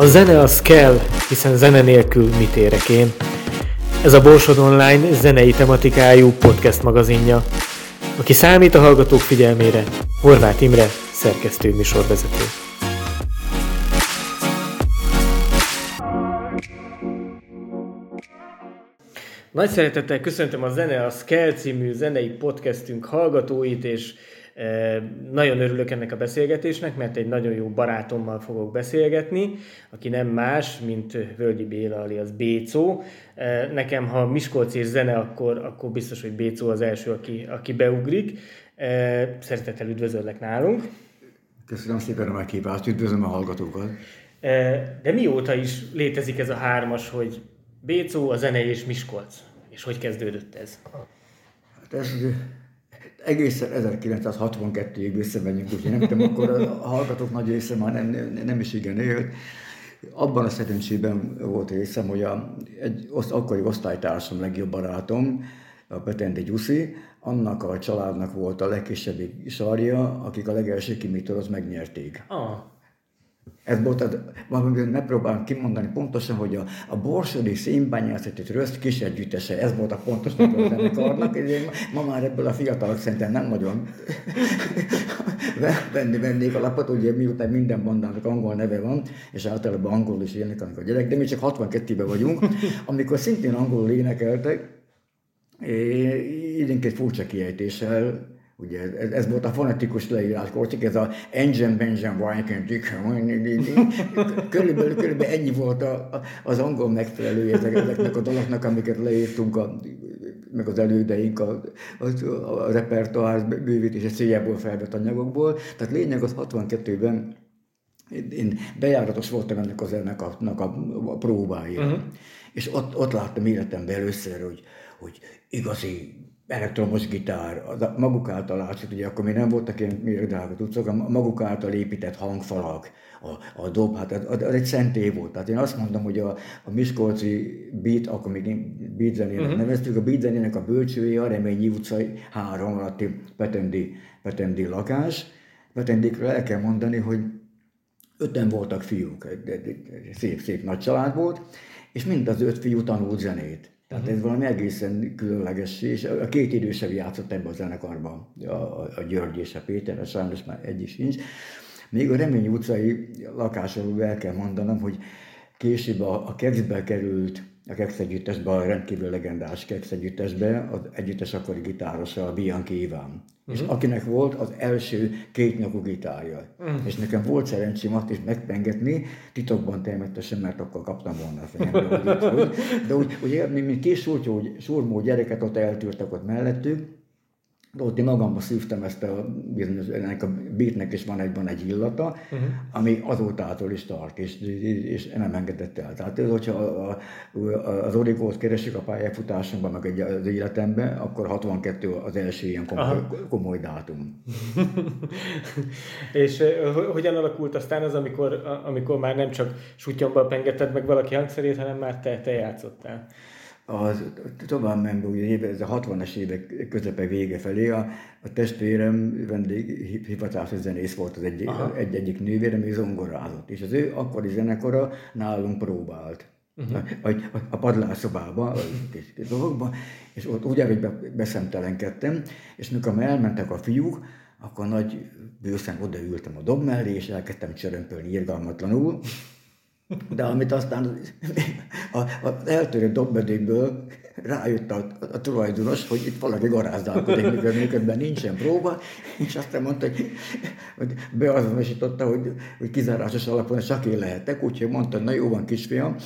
A zene az kell, hiszen zene nélkül mit érek én. Ez a Borsod Online zenei tematikájú podcast magazinja. Aki számít a hallgatók figyelmére, Horváth Imre, szerkesztő műsorvezető. Nagy szeretettel köszöntöm a Zene a Skell című zenei podcastünk hallgatóit, és nagyon örülök ennek a beszélgetésnek, mert egy nagyon jó barátommal fogok beszélgetni, aki nem más, mint Völgyi Béla alias Bécó. Nekem, ha Miskolc és zene, akkor, akkor biztos, hogy Bécó az első, aki, aki beugrik. Szeretettel üdvözöllek nálunk. Köszönöm szépen a meghívást, üdvözlöm a hallgatókat. De mióta is létezik ez a hármas, hogy Bécó, a zene és Miskolc? És hogy kezdődött ez? Hát ez egészen 1962-ig visszamegyünk, úgyhogy nem tudom, akkor a hallgatók nagy része már nem, nem is igen élt. Abban a szerencsében volt részem, hogy a, egy oszt, akkori osztálytársam, legjobb barátom, a Petendi Gyuszi, annak a családnak volt a legkisebb sarja, akik a legelső kimitől az megnyerték. Ah. Ez volt, az, valamit megpróbálom kimondani pontosan, hogy a, a Borsodi színbányászati tröszt kis együttese, ez volt a pontos neve a zenekarnak, és én ma már ebből a fiatalok szerintem nem nagyon venni vennék a lapot, ugye miután minden bandának angol neve van, és általában angol is énekelnek a gyerek, de mi csak 62-ben vagyunk, amikor szintén angolul énekeltek, időnként furcsa kiejtéssel, Ugye ez, ez volt a fonetikus leírás, korcik, ez a engine, benzene, wine, körülbelül, körülbelül ennyi volt a, a, az angol megfelelő ezeknek a daloknak, amiket leírtunk, a, meg az elődeink a, a, a repertoár bővítése céljából felvett anyagokból. Tehát lényeg az 62-ben én bejáratos voltam ennek az ennek a, a, a próbája. Uh-huh. És ott, ott láttam életemben először, hogy, hogy igazi elektromos gitár, a maguk által látszott, ugye akkor még nem voltak ilyen drága tudszok, a maguk által épített hangfalak, a, a dob, hát az, az egy szentély volt. Tehát én azt mondom, hogy a, a Miskolci beat, akkor még beat zenének uh-huh. neveztük, a beat zenének a bölcsője a Reményi utcai három alatti Petendi, Petendi lakás. Petendikről el kell mondani, hogy öten voltak fiúk, szép-szép nagy család volt, és mind az öt fiú tanult zenét. Tehát ez valami egészen különleges, és a két idősebb játszott ebben a zenekarban, a, a, a György és a Péter, a sajnos már egy is nincs. Még a Remény utcai lakásról el kell mondanom, hogy később a, a Kexbe került a Kex együttesbe, a rendkívül legendás Kex együttesbe, az együttes akkori gitárosa, a Bianchi Iván. Uh-huh. És mhm. akinek volt az első két nyakú gitárja. Uh-huh. És nekem volt szerencsém azt is megpengetni, titokban természetesen, mert akkor kaptam volna a fejembe, hogy, de úgy, úgy mint kis surmó gyereket ott eltűrtek ott mellettük, ott én magamba szívtam ezt a bizonyos, ennek a beatnek is van egy, van egy illata, uh-huh. ami azótától is tart, és, és nem engedett el. Tehát hogyha a, a, az Origót keresik a pályafutásunkban, meg egy, az életemben, akkor 62 az első ilyen komoly, komoly dátum. és hogyan alakult aztán az, amikor, amikor már nem csak sutyomban pengeted meg valaki hangszerét, hanem már te, te játszottál? Az tovább ment, ugye ez a 60-as évek közepe vége felé, a, a testvérem vendég hivatásos zenész volt az egy, egy, egyik nővére, ami zongorázott, és az ő akkori zenekara nálunk próbált. Uh-huh. A, a, a padlásszobába, a dolgokba, és ott úgy hogy be, beszemtelenkedtem, és mikor elmentek a fiúk, akkor nagy bőszen odaültem a dob mellé, és elkezdtem csörömpölni irgalmatlanul, de amit aztán az eltörő dobbedékből rájött a, a, tulajdonos, hogy itt valaki garázdálkodik, miközben nincsen próba, és aztán mondta, hogy, hogy beazonosította, hogy, hogy kizárásos alapon csak én lehetek, úgyhogy mondta, na jó van kisfiam,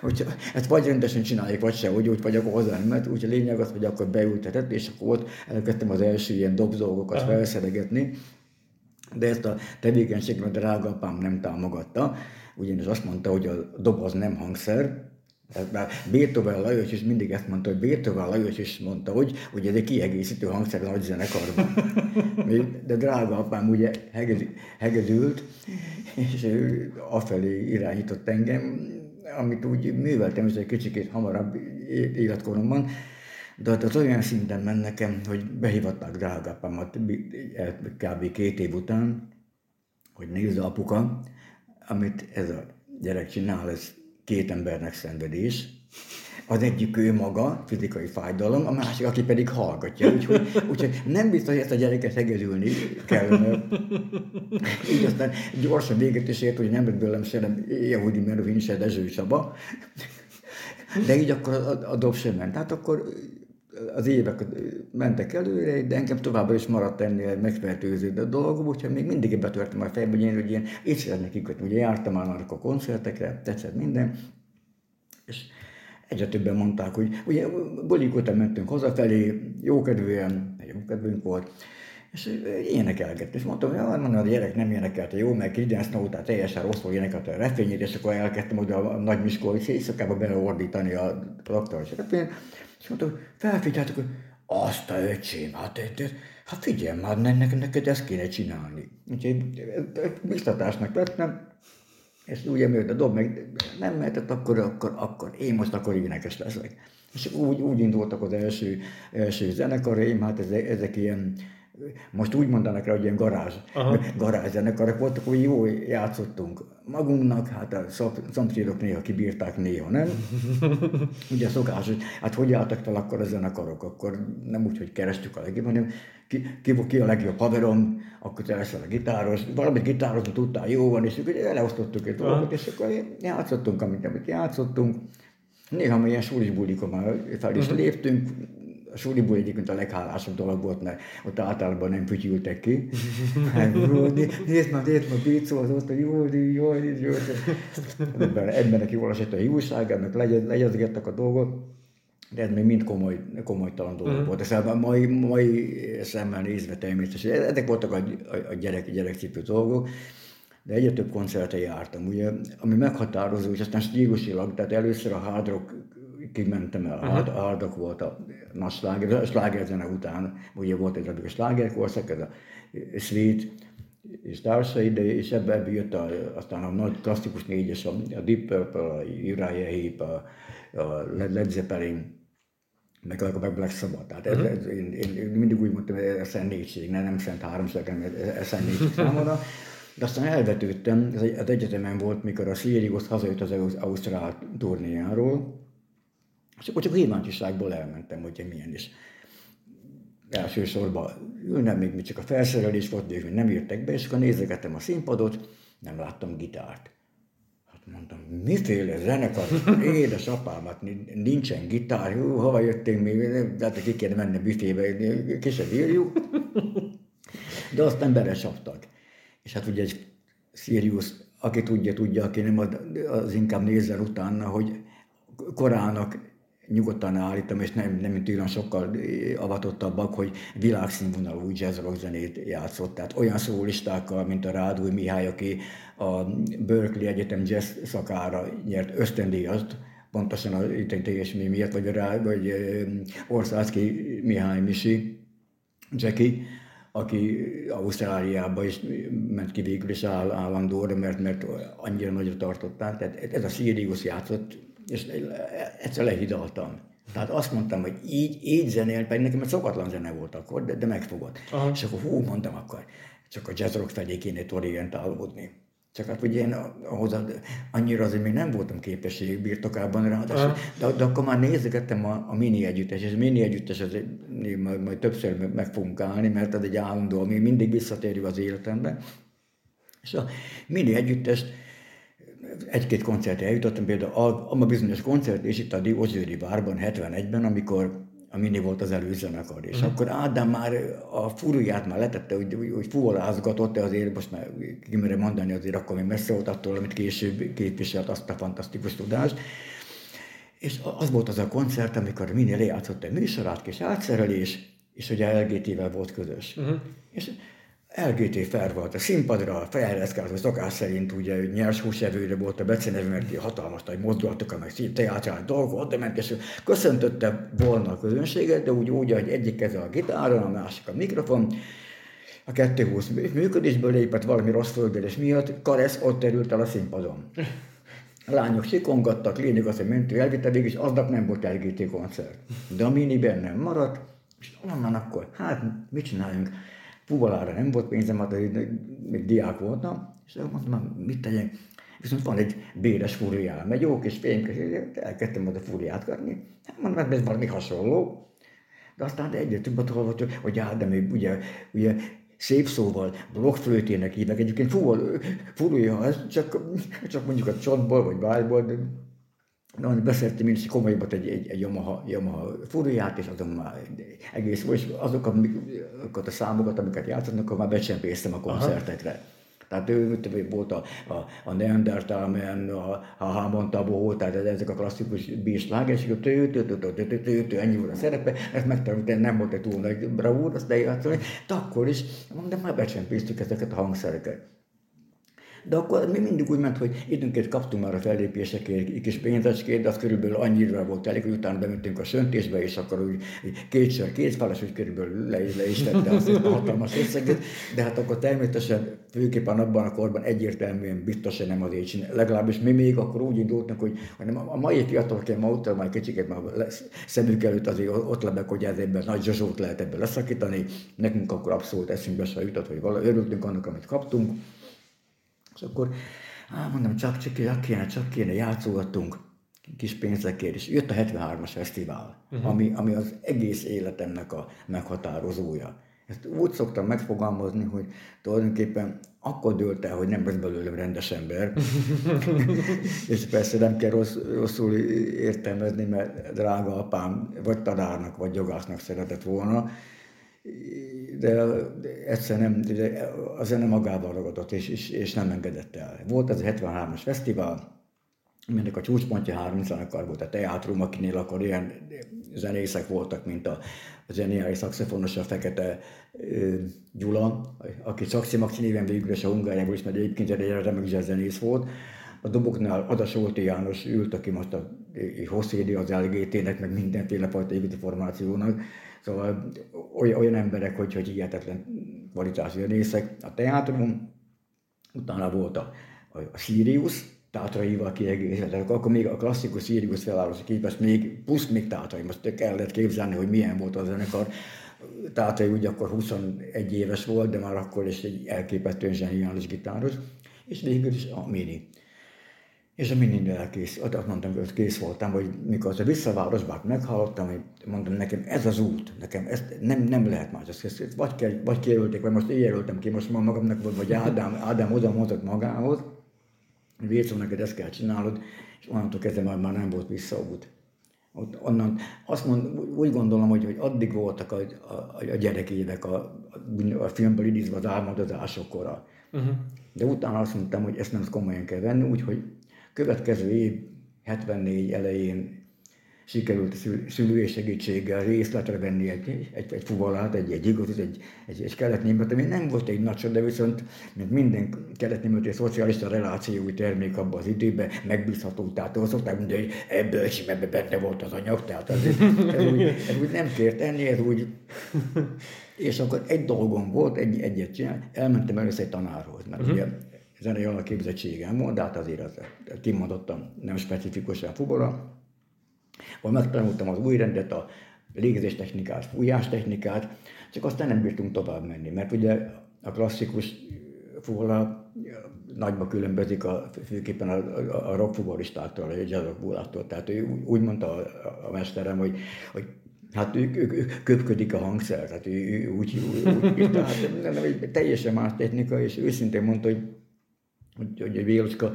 hogy ezt vagy rendesen csináljuk, vagy se, hogy úgy vagy akkor hozzá mert úgyhogy a lényeg az, hogy akkor beültetett, és akkor ott elkezdtem az első ilyen dobzolgokat felszeregetni, de ezt a tevékenységet a drága apám nem támogatta, ugyanis azt mondta, hogy a doboz nem hangszer, már Beethoven Lajos is mindig ezt mondta, hogy Beethoven Lajos is mondta, hogy, hogy ez egy kiegészítő hangszer a nagy zenekarban. De drága apám ugye hegedült, és ő afelé irányított engem, amit úgy műveltem, és egy kicsit hamarabb életkoromban, de az olyan szinten ment nekem, hogy behívatták drágapámat kb. két év után, hogy nézze apuka, amit ez a gyerek csinál, ez két embernek szenvedés. Az egyik ő maga, fizikai fájdalom, a másik, aki pedig hallgatja. Úgyhogy, úgyhogy nem biztos, hogy ezt a gyereket hegedülni kell. Így aztán gyorsan véget is ért, hogy nem lett belőlem se nem Jehudi Mervin, se Dezső Csaba. De így akkor a, a dob sem ment. Tehát akkor az évek mentek előre, de engem továbbra is maradt ennél megfertőző dolgom, úgyhogy még mindig betörtem a fejbe, hogy én, hogy én itt szeretnék kikötni. Ugye jártam már a koncertekre, tetszett minden, és egyre többen mondták, hogy ugye bulik után mentünk hazafelé, jókedvűen, jókedvünk volt, és énekelgett, és mondtam, hogy mondom, a gyerek nem énekelte jó, meg Creedence után teljesen rosszul énekelt a refényét, és akkor elkezdtem oda a nagy Miskolci éjszakába beleordítani a traktoros refényt, és mondtam, felfigyeltek, hogy azt a öcsém, hát, hát figyelj már, neked, neked ezt kéne csinálni. Úgyhogy biztatásnak vettem, és ugye miért a dob meg nem mehetett, akkor, akkor, akkor én most akkor énekes leszek. És úgy, úgy indultak az első, első zenekareim, hát ezek, ezek ilyen most úgy mondanak rá, hogy ilyen garázs, garázs zenekarok voltak, hogy jó játszottunk magunknak, hát a szomszédok néha kibírták, néha nem. Ugye szokás, hogy hát hogy álltak fel akkor a zenekarok, akkor nem úgy, hogy kerestük a legjobb, hanem ki, ki, ki a legjobb haverom, akkor te leszel a gitáros, valamit gitározni tudtál, jó van, és akkor eleosztottuk egy dolgot, és akkor játszottunk, amit, amit játszottunk. Néha mi ilyen súlis bulikon már fel is uh-huh. léptünk, a suliból egyébként a leghálásabb dolog volt, mert ott általában nem fütyültek ki. Hát, nézd már, nézd már, Bécó az ott, jó, jó, jó. Ebben, embernek jól esett a hiúság, ennek legyezgettek a dolgot. De ez még mind komoly, komolytalan dolog uh-huh. volt. Ez a mai, mai szemmel nézve természetesen. Ezek voltak a, a, a gyerek, gyerekcipő dolgok de egyre több koncertre jártam, ugye, ami meghatározó, és aztán stílusilag, tehát először a hard rock kimentem el, uh-huh. Hardok volt a nagy sláger, a slágerzene után, ugye volt egy a slágerkorszak, ez a Sweet és társai, de és ebből jött a, aztán a nagy klasszikus négyes, a, a Deep Purple, a Uriah Heep, a, a Led Zeppelin, meg a Black Sabbath. Tehát ez, ez, én, én, mindig úgy mondtam, hogy ez a négység, ne, nem szent háromszög, hanem ez a négység számomra. De aztán elvetődtem, ez az egyetemen volt, mikor a Sirius hazajött az Ausztrál turnéjáról, és akkor csak kíváncsiságból elmentem, hogy milyen is. Elsősorban ülnem, még csak a felszerelés volt, de nem írtek be, és akkor nézegettem a színpadot, nem láttam gitárt. Hát mondtam, miféle zenekar, édesapám, hát nincsen gitár, hú, hova jöttél még, hát ki kéne menni a büfébe, ki se bírjuk. De aztán belesaptak. És hát ugye egy Sirius, aki tudja, tudja, aki nem, az inkább nézzen utána, hogy korának nyugodtan állítom, és nem, nem mint olyan sokkal avatottabbak, hogy világszínvonalú jazz rock zenét játszott. Tehát olyan szólistákkal, mint a Rádúj Mihály, aki a Berkeley Egyetem jazz szakára nyert ösztöndíjat, pontosan a teljesmény miatt, vagy, rá, vagy Országszki Mihály Misi, Jackie, aki Ausztráliába is ment ki végül is áll, állandóra, mert, mert annyira nagyra tartották. Tehát ez a Sirius játszott és egyszer lehidaltam. Tehát azt mondtam, hogy így, így zenél, pedig nekem egy szokatlan zene volt akkor, de, de megfogott. Aha. És akkor hú, mondtam akkor, csak a jazz rock felé kéne orientálódni. Csak hát ugye én ahhoz annyira azért még nem voltam képesség birtokában rá, de, de, akkor már nézegettem a, a mini együttes, és a mini együttes az majd, majd többször meg, meg fogunk állni, mert ez egy állandó, ami mindig visszatérő az életembe. És a mini együttest egy-két koncertre eljutottam, például a, a bizonyos koncert, és itt a Diózőri várban 71-ben, amikor a Mini volt az előzenekar, és uh-huh. akkor Ádám már a furuját már letette, hogy, hogy fuvolázgatott, de azért most már kimerem mondani, azért akkor még messze volt attól, amit később képviselt azt a fantasztikus tudást. És az volt az a koncert, amikor Mini lejátszott egy műsorát, kis átszerelés, és ugye LGT-vel volt közös. Uh-huh. És LGT fel volt a színpadra, a szokás szerint ugye nyers húsevőre volt a becenevő, mert hatalmas nagy mozdulatokkal, meg teátrális dolgok, oda ment, és köszöntötte volna a közönséget, de úgy, úgy hogy egyik keze a gitáron, a másik a mikrofon, a 220 működésből lépett valami rossz földérés miatt, Karesz ott terült el a színpadon. A lányok sikongattak, lényeg az, hogy mentő elvitte, végig, és aznap nem volt LGT koncert. De a miniben nem maradt, és onnan akkor, hát mit csináljunk? Fuvolára nem volt pénzem, hát még diák voltam, és mondtam, mit tegyek? Viszont van egy béres fúriám, egy jó kis fémkes, elkezdtem oda fúriát kapni. Hát mondom, ez valami hasonló. De aztán egyre többet hallott, hogy Ádám, ugye, ugye szép szóval blokkflőtének hívnak. Egyébként fúrja, ez csak, csak mondjuk a csontból vagy vájból, de Na, beszéltem én is komolyabbat egy, egy, egy Yamaha, Yamaha furuját, és azon már egész, és azok, azokat a számokat, amiket játszanak, akkor már becsempésztem a koncertekre. Aha. Tehát ő, volt a, a, a Neanderthal Man, a, a Hamon Tabó, tehát ezek a klasszikus bírslág, és akkor tő, tő, tő, tő, tő, tő, tő, ennyi volt a szerepe, ezt megtanultam, nem volt egy túl nagy bravúr, azt lejátszani, de akkor is, de már becsempésztük ezeket a hangszereket. De akkor mi mindig úgy ment, hogy időnként kaptunk már a fellépésekért egy kis pénzecskét, de az körülbelül annyira volt elég, hogy utána bementünk a söntésbe, és akkor úgy kétszer két feles, hogy körülbelül le, le is tette azt a hatalmas összeget, de hát akkor természetesen főképpen abban a korban egyértelműen biztosan nem azért csinál. Legalábbis mi még akkor úgy indultunk, hogy, hogy nem, a mai fiatalok ma ott már kicsiket már szemük előtt azért ott lebek, hogy ez ebben nagy zsazsót lehet ebből leszakítani. Nekünk akkor abszolút eszünkbe se jutott, hogy valahogy örültünk annak, amit kaptunk és akkor, á, mondom, csak, csak, kéne, csak kéne, játszolgattunk kis pénzekért, és jött a 73-as fesztivál, uh-huh. ami, ami az egész életemnek a meghatározója. Ezt úgy szoktam megfogalmazni, hogy tulajdonképpen akkor dőlt el, hogy nem lesz belőlem rendes ember. és persze nem kell rossz, rosszul értelmezni, mert drága apám vagy tanárnak, vagy jogásznak szeretett volna, de, egyszer nem, de az nem magával ragadott, és, és, és nem engedett el. Volt ez a 73-as fesztivál, aminek a csúcspontja 30 akar volt a teátrum, akinél akkor ilyen zenészek voltak, mint a, a zseniális szakszofonos, a Fekete ö, Gyula, aki Szaxi Maxi néven végül is a Hungáriából is, mert egyébként egy remek zenész volt. A doboknál Ada Solti János ült, aki most a Hosszédi az LGT-nek, meg mindenféle fajta építi formációnak, Szóval olyan emberek, hogy, hogy hihetetlen kvalitású zenészek. A teátrum, utána volt a, a Sirius, tátraival kiegészített, akkor még a klasszikus Sirius felállás képest még plusz még tátrai, most el lehet képzelni, hogy milyen volt a zenekar. Tátrai úgy akkor 21 éves volt, de már akkor is egy elképesztően zseniális gitáros, és végül is a Mini. És a mindennel kész, ott mondtam, hogy kész voltam, hogy mikor az a visszavárosban meghallottam, hogy mondtam nekem ez az út, nekem ez nem, nem lehet más, ezt, ezt, vagy, kell, vagy kijelölték, vagy most én jelöltem ki, most magamnak, vagy Ádám, Ádám oda mondott magához, hogy Vécó, neked ezt kell csinálod, és onnantól kezdve már, már nem volt visszaút. Ott, onnan, azt mond, úgy gondolom, hogy, hogy addig voltak a, a, a gyerekévek a, a filmből idézve az álmodozások kora. Uh-huh. De utána azt mondtam, hogy ezt nem komolyan kell venni, úgyhogy Következő év 74 elején sikerült szülői segítséggel részletre venni egy, egy, egy fuvalát, egy, egy igazit, egy, egy, egy kelet-német, ami nem volt egy nagy de viszont, mint minden kelet-német, szocialista relációi termék abban az időben, megbízható, tehát azt szokták mondani, hogy ebből is ebbe benne volt az anyag, tehát ez, ez, úgy, ez úgy nem kért enni, ez úgy... És akkor egy dolgom volt, egy, egyet csinál, elmentem először egy tanárhoz, mert uh-huh. ugye zenei alapképzettségem volt, de hát azért az kimondottam nem specifikusan fubora. Ahol megtanultam az új rendet, a légzéstechnikát, fújástechnikát, csak aztán nem bírtunk tovább menni, mert ugye a klasszikus fuvola nagyba különbözik a, főképpen a, a, a rockfuvolistáktól, a jazzrockbúláktól. Tehát ő úgy mondta a, a mesterem, hogy, hogy Hát ő, ő, ő köpködik a hangszer, tehát ő, ő úgy, úgy, úgy tehát nem, nem, teljesen más technika, és őszintén mondta, hogy hogy, hogy Véluska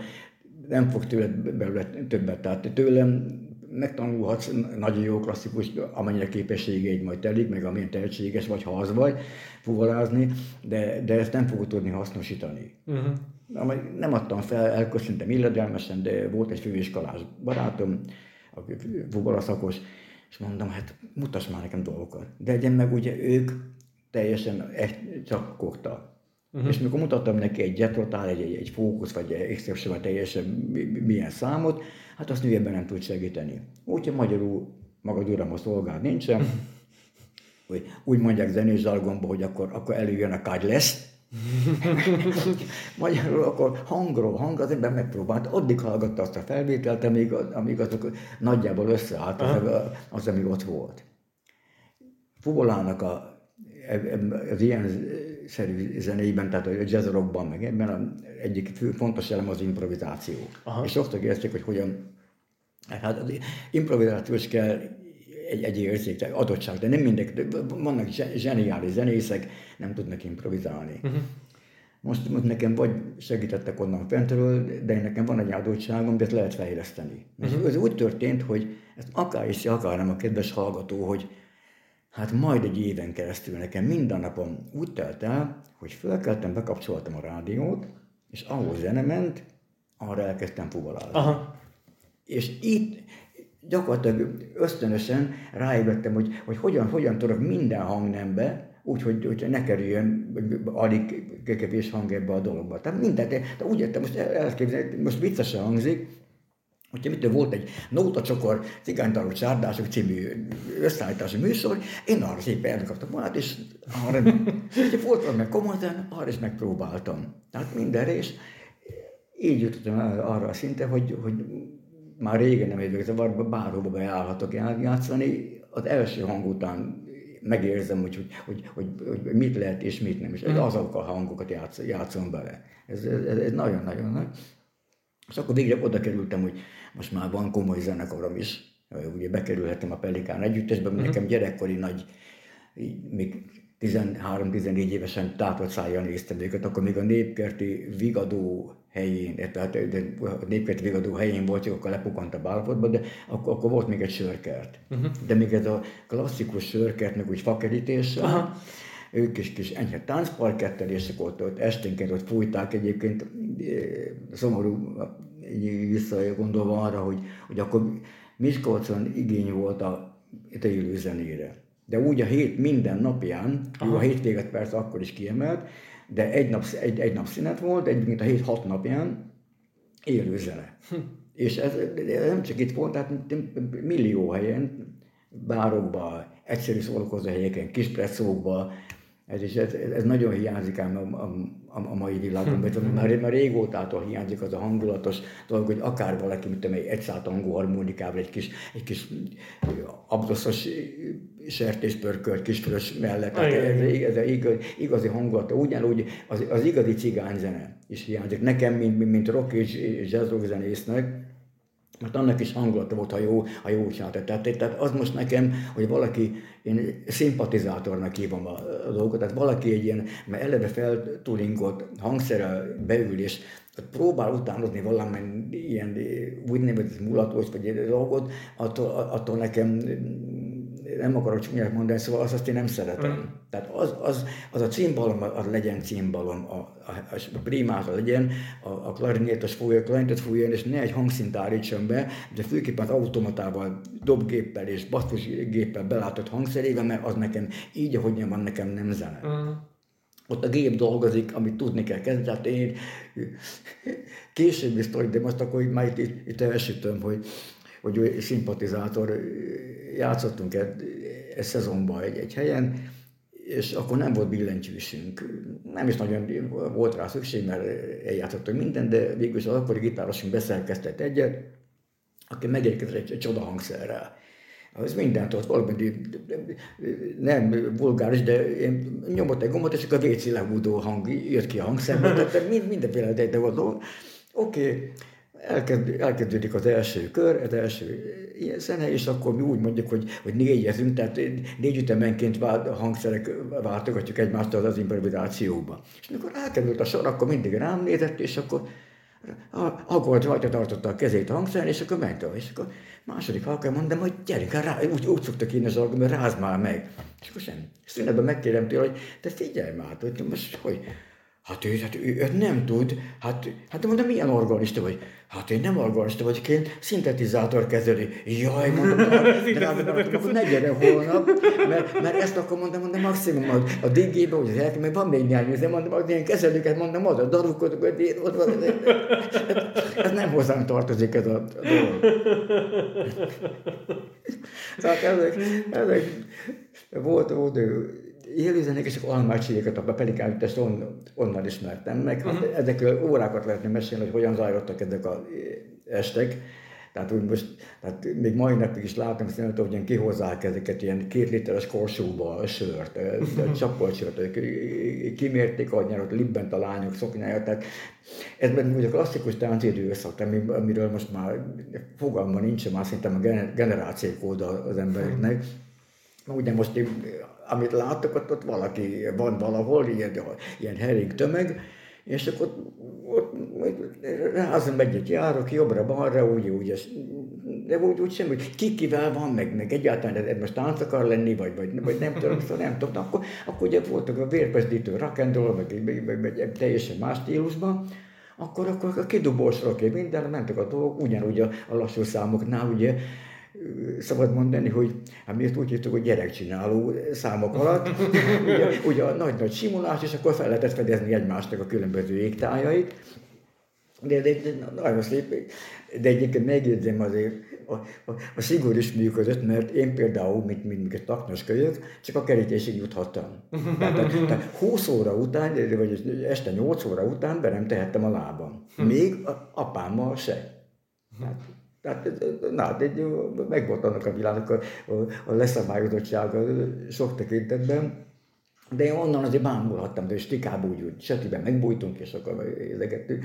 nem fog tőled belőle többet. Tehát tőlem megtanulhatsz nagyon jó klasszikus, amennyire képességeid majd telik, meg amilyen tehetséges vagy, ha az vagy, fuvarázni, de, de ezt nem fogod tudni hasznosítani. Uh-huh. Nem adtam fel, elköszöntem illedelmesen, de volt egy főiskolás barátom, aki fuvaraszakos, és mondom, hát mutass már nekem dolgokat. De egyen meg ugye ők teljesen csak koktak. Uh-huh. És mikor mutattam neki egy jetrotál, egy, egy, egy fókusz, vagy egy exception, teljesen milyen számot, hát azt ő ebben nem tud segíteni. Úgyhogy magyarul magad uram, a szolgád nincsen, uh-huh. hogy úgy mondják zenés zsargonban, hogy akkor, akkor előjön a kágy lesz, Magyarul akkor hangról hang az ember megpróbált, addig hallgatta azt a felvételt, amíg, amíg azok nagyjából összeállt az, az, ami ott volt. Fuvolának a, az ilyen szerű zenéiben, tehát a jazz rockban, meg ebben a egyik fő, fontos elem az improvizáció. Aha. És sokszor érzik, hogy hogyan, hát az improvizáció is kell egy, egy érzék, adottság, de nem mindenki, vannak zseniális zenészek, nem tudnak improvizálni. Uh-huh. Most, most nekem vagy segítettek onnan fentről, de nekem van egy adottságom, de ezt lehet fejleszteni. Uh-huh. Ez úgy történt, hogy ezt akár is akár nem a kedves hallgató, hogy hát majd egy éven keresztül nekem minden napom úgy telt el, hogy felkeltem, bekapcsoltam a rádiót, és ahol zene ment, arra elkezdtem fuvalázni. Aha. És itt gyakorlatilag ösztönösen ráébredtem, hogy, hogy hogyan, hogyan tudok minden hangnembe úgy, hogy, hogy ne kerüljön alig kevés hang ebbe a dologba. Tehát mindent, de úgy értem, most elképzelni, most viccesen hangzik, Hogyha mit volt egy nótacsokor, cigánytaró csárdások című összeállítási műsor, én arra szépen elkaptam volna, és arra, volt valami komoly, arra is megpróbáltam. Tehát mindenre, és így jutottam arra a szinte, hogy, hogy már régen nem évek zavarba, bárhova beállhatok játszani, az első hang után megérzem, hogy, hogy, hogy, hogy, mit lehet és mit nem, és mm. azok a hangokat játsz, játszom bele. Ez, ez, ez nagyon-nagyon nagy. És akkor végre oda kerültem, hogy most már van komoly zenekarom is, ugye bekerülhettem a Pelikán együttesbe, mm. nekem gyerekkori nagy, még 13-14 évesen tátott szájjal néztem őket, akkor még a népkerti vigadó helyén, tehát a népkerti vigadó helyén volt, akkor lepukant a bálfotba, de akkor, akkor volt még egy sörkert. Uh-huh. De még ez a klasszikus sörkertnek úgy fakerítéssel, uh-huh. ők is kis enyhe táncparkettel, és akkor ott esténként ott fújták egyébként, szomorú visszagondolva arra, hogy, hogy akkor Miskolcon igény volt a, a élő zenére de úgy a hét minden napján, Aha. jó, a hétvéget persze akkor is kiemelt, de egy nap, egy, egy nap szünet volt, egy, mint a hét hat napján élő zene. Hm. És ez, ez nem csak itt volt, tehát millió helyen, bárokba, egyszerű szórakozó helyeken, kis presszókba, ez, is, ez, ez nagyon hiányzik ám a, a, a, a mai világban, mert hm. már, már régótától hiányzik az a hangulatos dolog, hogy akár valaki, mint egy egyszállt hangú harmonikával, egy kis, egy kis abdoszos sertéspörkölt kisfülös mellett. Tehát ez, ez, ez igazi, igazi hangulat. Ugyanúgy az, az igazi cigányzene is hiányzik. Nekem, mint, mint rock és jazz zenésznek, mert annak is hangulata volt, ha jó, ha jó csinálta. Tehát, tehát az most nekem, hogy valaki, én szimpatizátornak hívom a, dolgot, tehát valaki egy ilyen, mert eleve feltulingolt hangszerrel beül, és próbál utánozni valamilyen ilyen úgynevezett mulatos, vagy egy dolgot, attól, attól nekem nem akarok csúnyát mondani, szóval azt, azt én nem szeretem. Mm. Tehát az, az, az a címbalom, az legyen címbalom, a, a, a primáta legyen, a, a klarinétos fújja, a klarinétot fújjon, és ne egy hangszint állítson be, de főképpen az automatával, dobgéppel és basszusgéppel belátott hangszerével, mert az nekem így, ahogy van, nekem nem zene. Mm. Ott a gép dolgozik, amit tudni kell kezdeni. Tehát én később biztos, de most akkor már itt, itt, itt elsütöm, hogy, hogy szimpatizátor játszottunk egy, egy szezonban egy, egy helyen, és akkor nem volt billentyűsünk. Nem is nagyon volt rá szükség, mert eljátszottunk mindent, de végül is az akkori gitárosunk beszerkeztett egyet, aki megérkezett egy, egy csoda hangszerrel. Az mindent ott valami nem vulgáris, de én nyomott egy gombot, és akkor a WC lehúdó hang jött ki a hangszerből, tehát mind, mindenféle de, de volt dolog. Oké, okay elkezd, elkezdődik az első kör, az első ilyen zene, és akkor mi úgy mondjuk, hogy, hogy négyezünk, tehát négy ütemenként vált, a hangszerek váltogatjuk egymást az improvizációba. És amikor elkerült a sor, akkor mindig rám nézett, és akkor akkor rajta tartotta a kezét a hangszer, és akkor ment és akkor második halkan mondom, hogy gyerünk, rá, úgy, úgy szoktak én az alkalom, hogy rázd már meg. És akkor sem. Szünetben megkérem tőle, hogy te figyelj már, hogy most, hogy Hát ő, hát ő, ő nem tud, hát, hát mondom, milyen organista vagy? Hát én nem organista vagyok, én szintetizátor kezelő. Jaj, mondom, drága ne gyere holnap, mert, mert ezt akkor mondom, mondom, maximum a, a DG-be, hogy az el, mert van még néhány üzem, mondom, az ilyen kezelőket mondom, hogy ott van, ez nem hozzám tartozik ez a dolog. Tehát ezek, ezek volt, volt élőzenék és almácsiéket, a pelikánütest on, onnan ismertem meg. Uh-huh. Ezekről órákat lehetne mesélni, hogy hogyan zajlottak ezek a estek. Tehát úgy most, tehát még mai napig is látom, hogy hogy ilyen kihozzák ezeket ilyen két literes korsóba a sört, a csapolt sört, kimérték a nyarot, libbent a lányok szoknyája, tehát ez ugye a klasszikus tánci időszak, amiről most már fogalma nincs, már szerintem a generációk oda az embereknek. Ugye most amit látok, ott, ott valaki van valahol, ilyen, ilyen hering tömeg, és akkor ott, ott rázom egyet járok, jobbra-balra, úgy, úgy, de úgy, úgy semmi, hogy ki van, meg, meg egyáltalán ez most tánc akar lenni, vagy, vagy, vagy nem tudom, szóval nem tudom, akkor, akkor ugye voltak a vérpezdítő rock and roll, meg, meg, meg, meg teljesen más stílusban, akkor, akkor a kidobós rock, minden, mentek a dolgok, ugyanúgy a, a lassú számoknál, ugye, szabad mondani, hogy hát mi ezt úgy hívtuk, hogy gyerekcsináló számok alatt, ugye, ugye a nagy-nagy simulás, és akkor fel lehetett fedezni egymásnak a különböző égtájait. De, de, de nagyon szép, de egyébként megjegyzem azért, a, a, a szigor is működött, mert én például, mint, mint, mint taknos kölyök, csak a kerítésig juthattam. Tehát, tehát, tehát 20 óra után, vagy este 8 óra után be nem tehettem a lábam. Még a apámmal se. Tehát, tehát, na, de meg volt annak a világnak a, a, a leszabályozottsága sok tekintetben, de én onnan azért bámulhattam, de stikába úgy, úgy sötében megbújtunk, és akkor élegettük,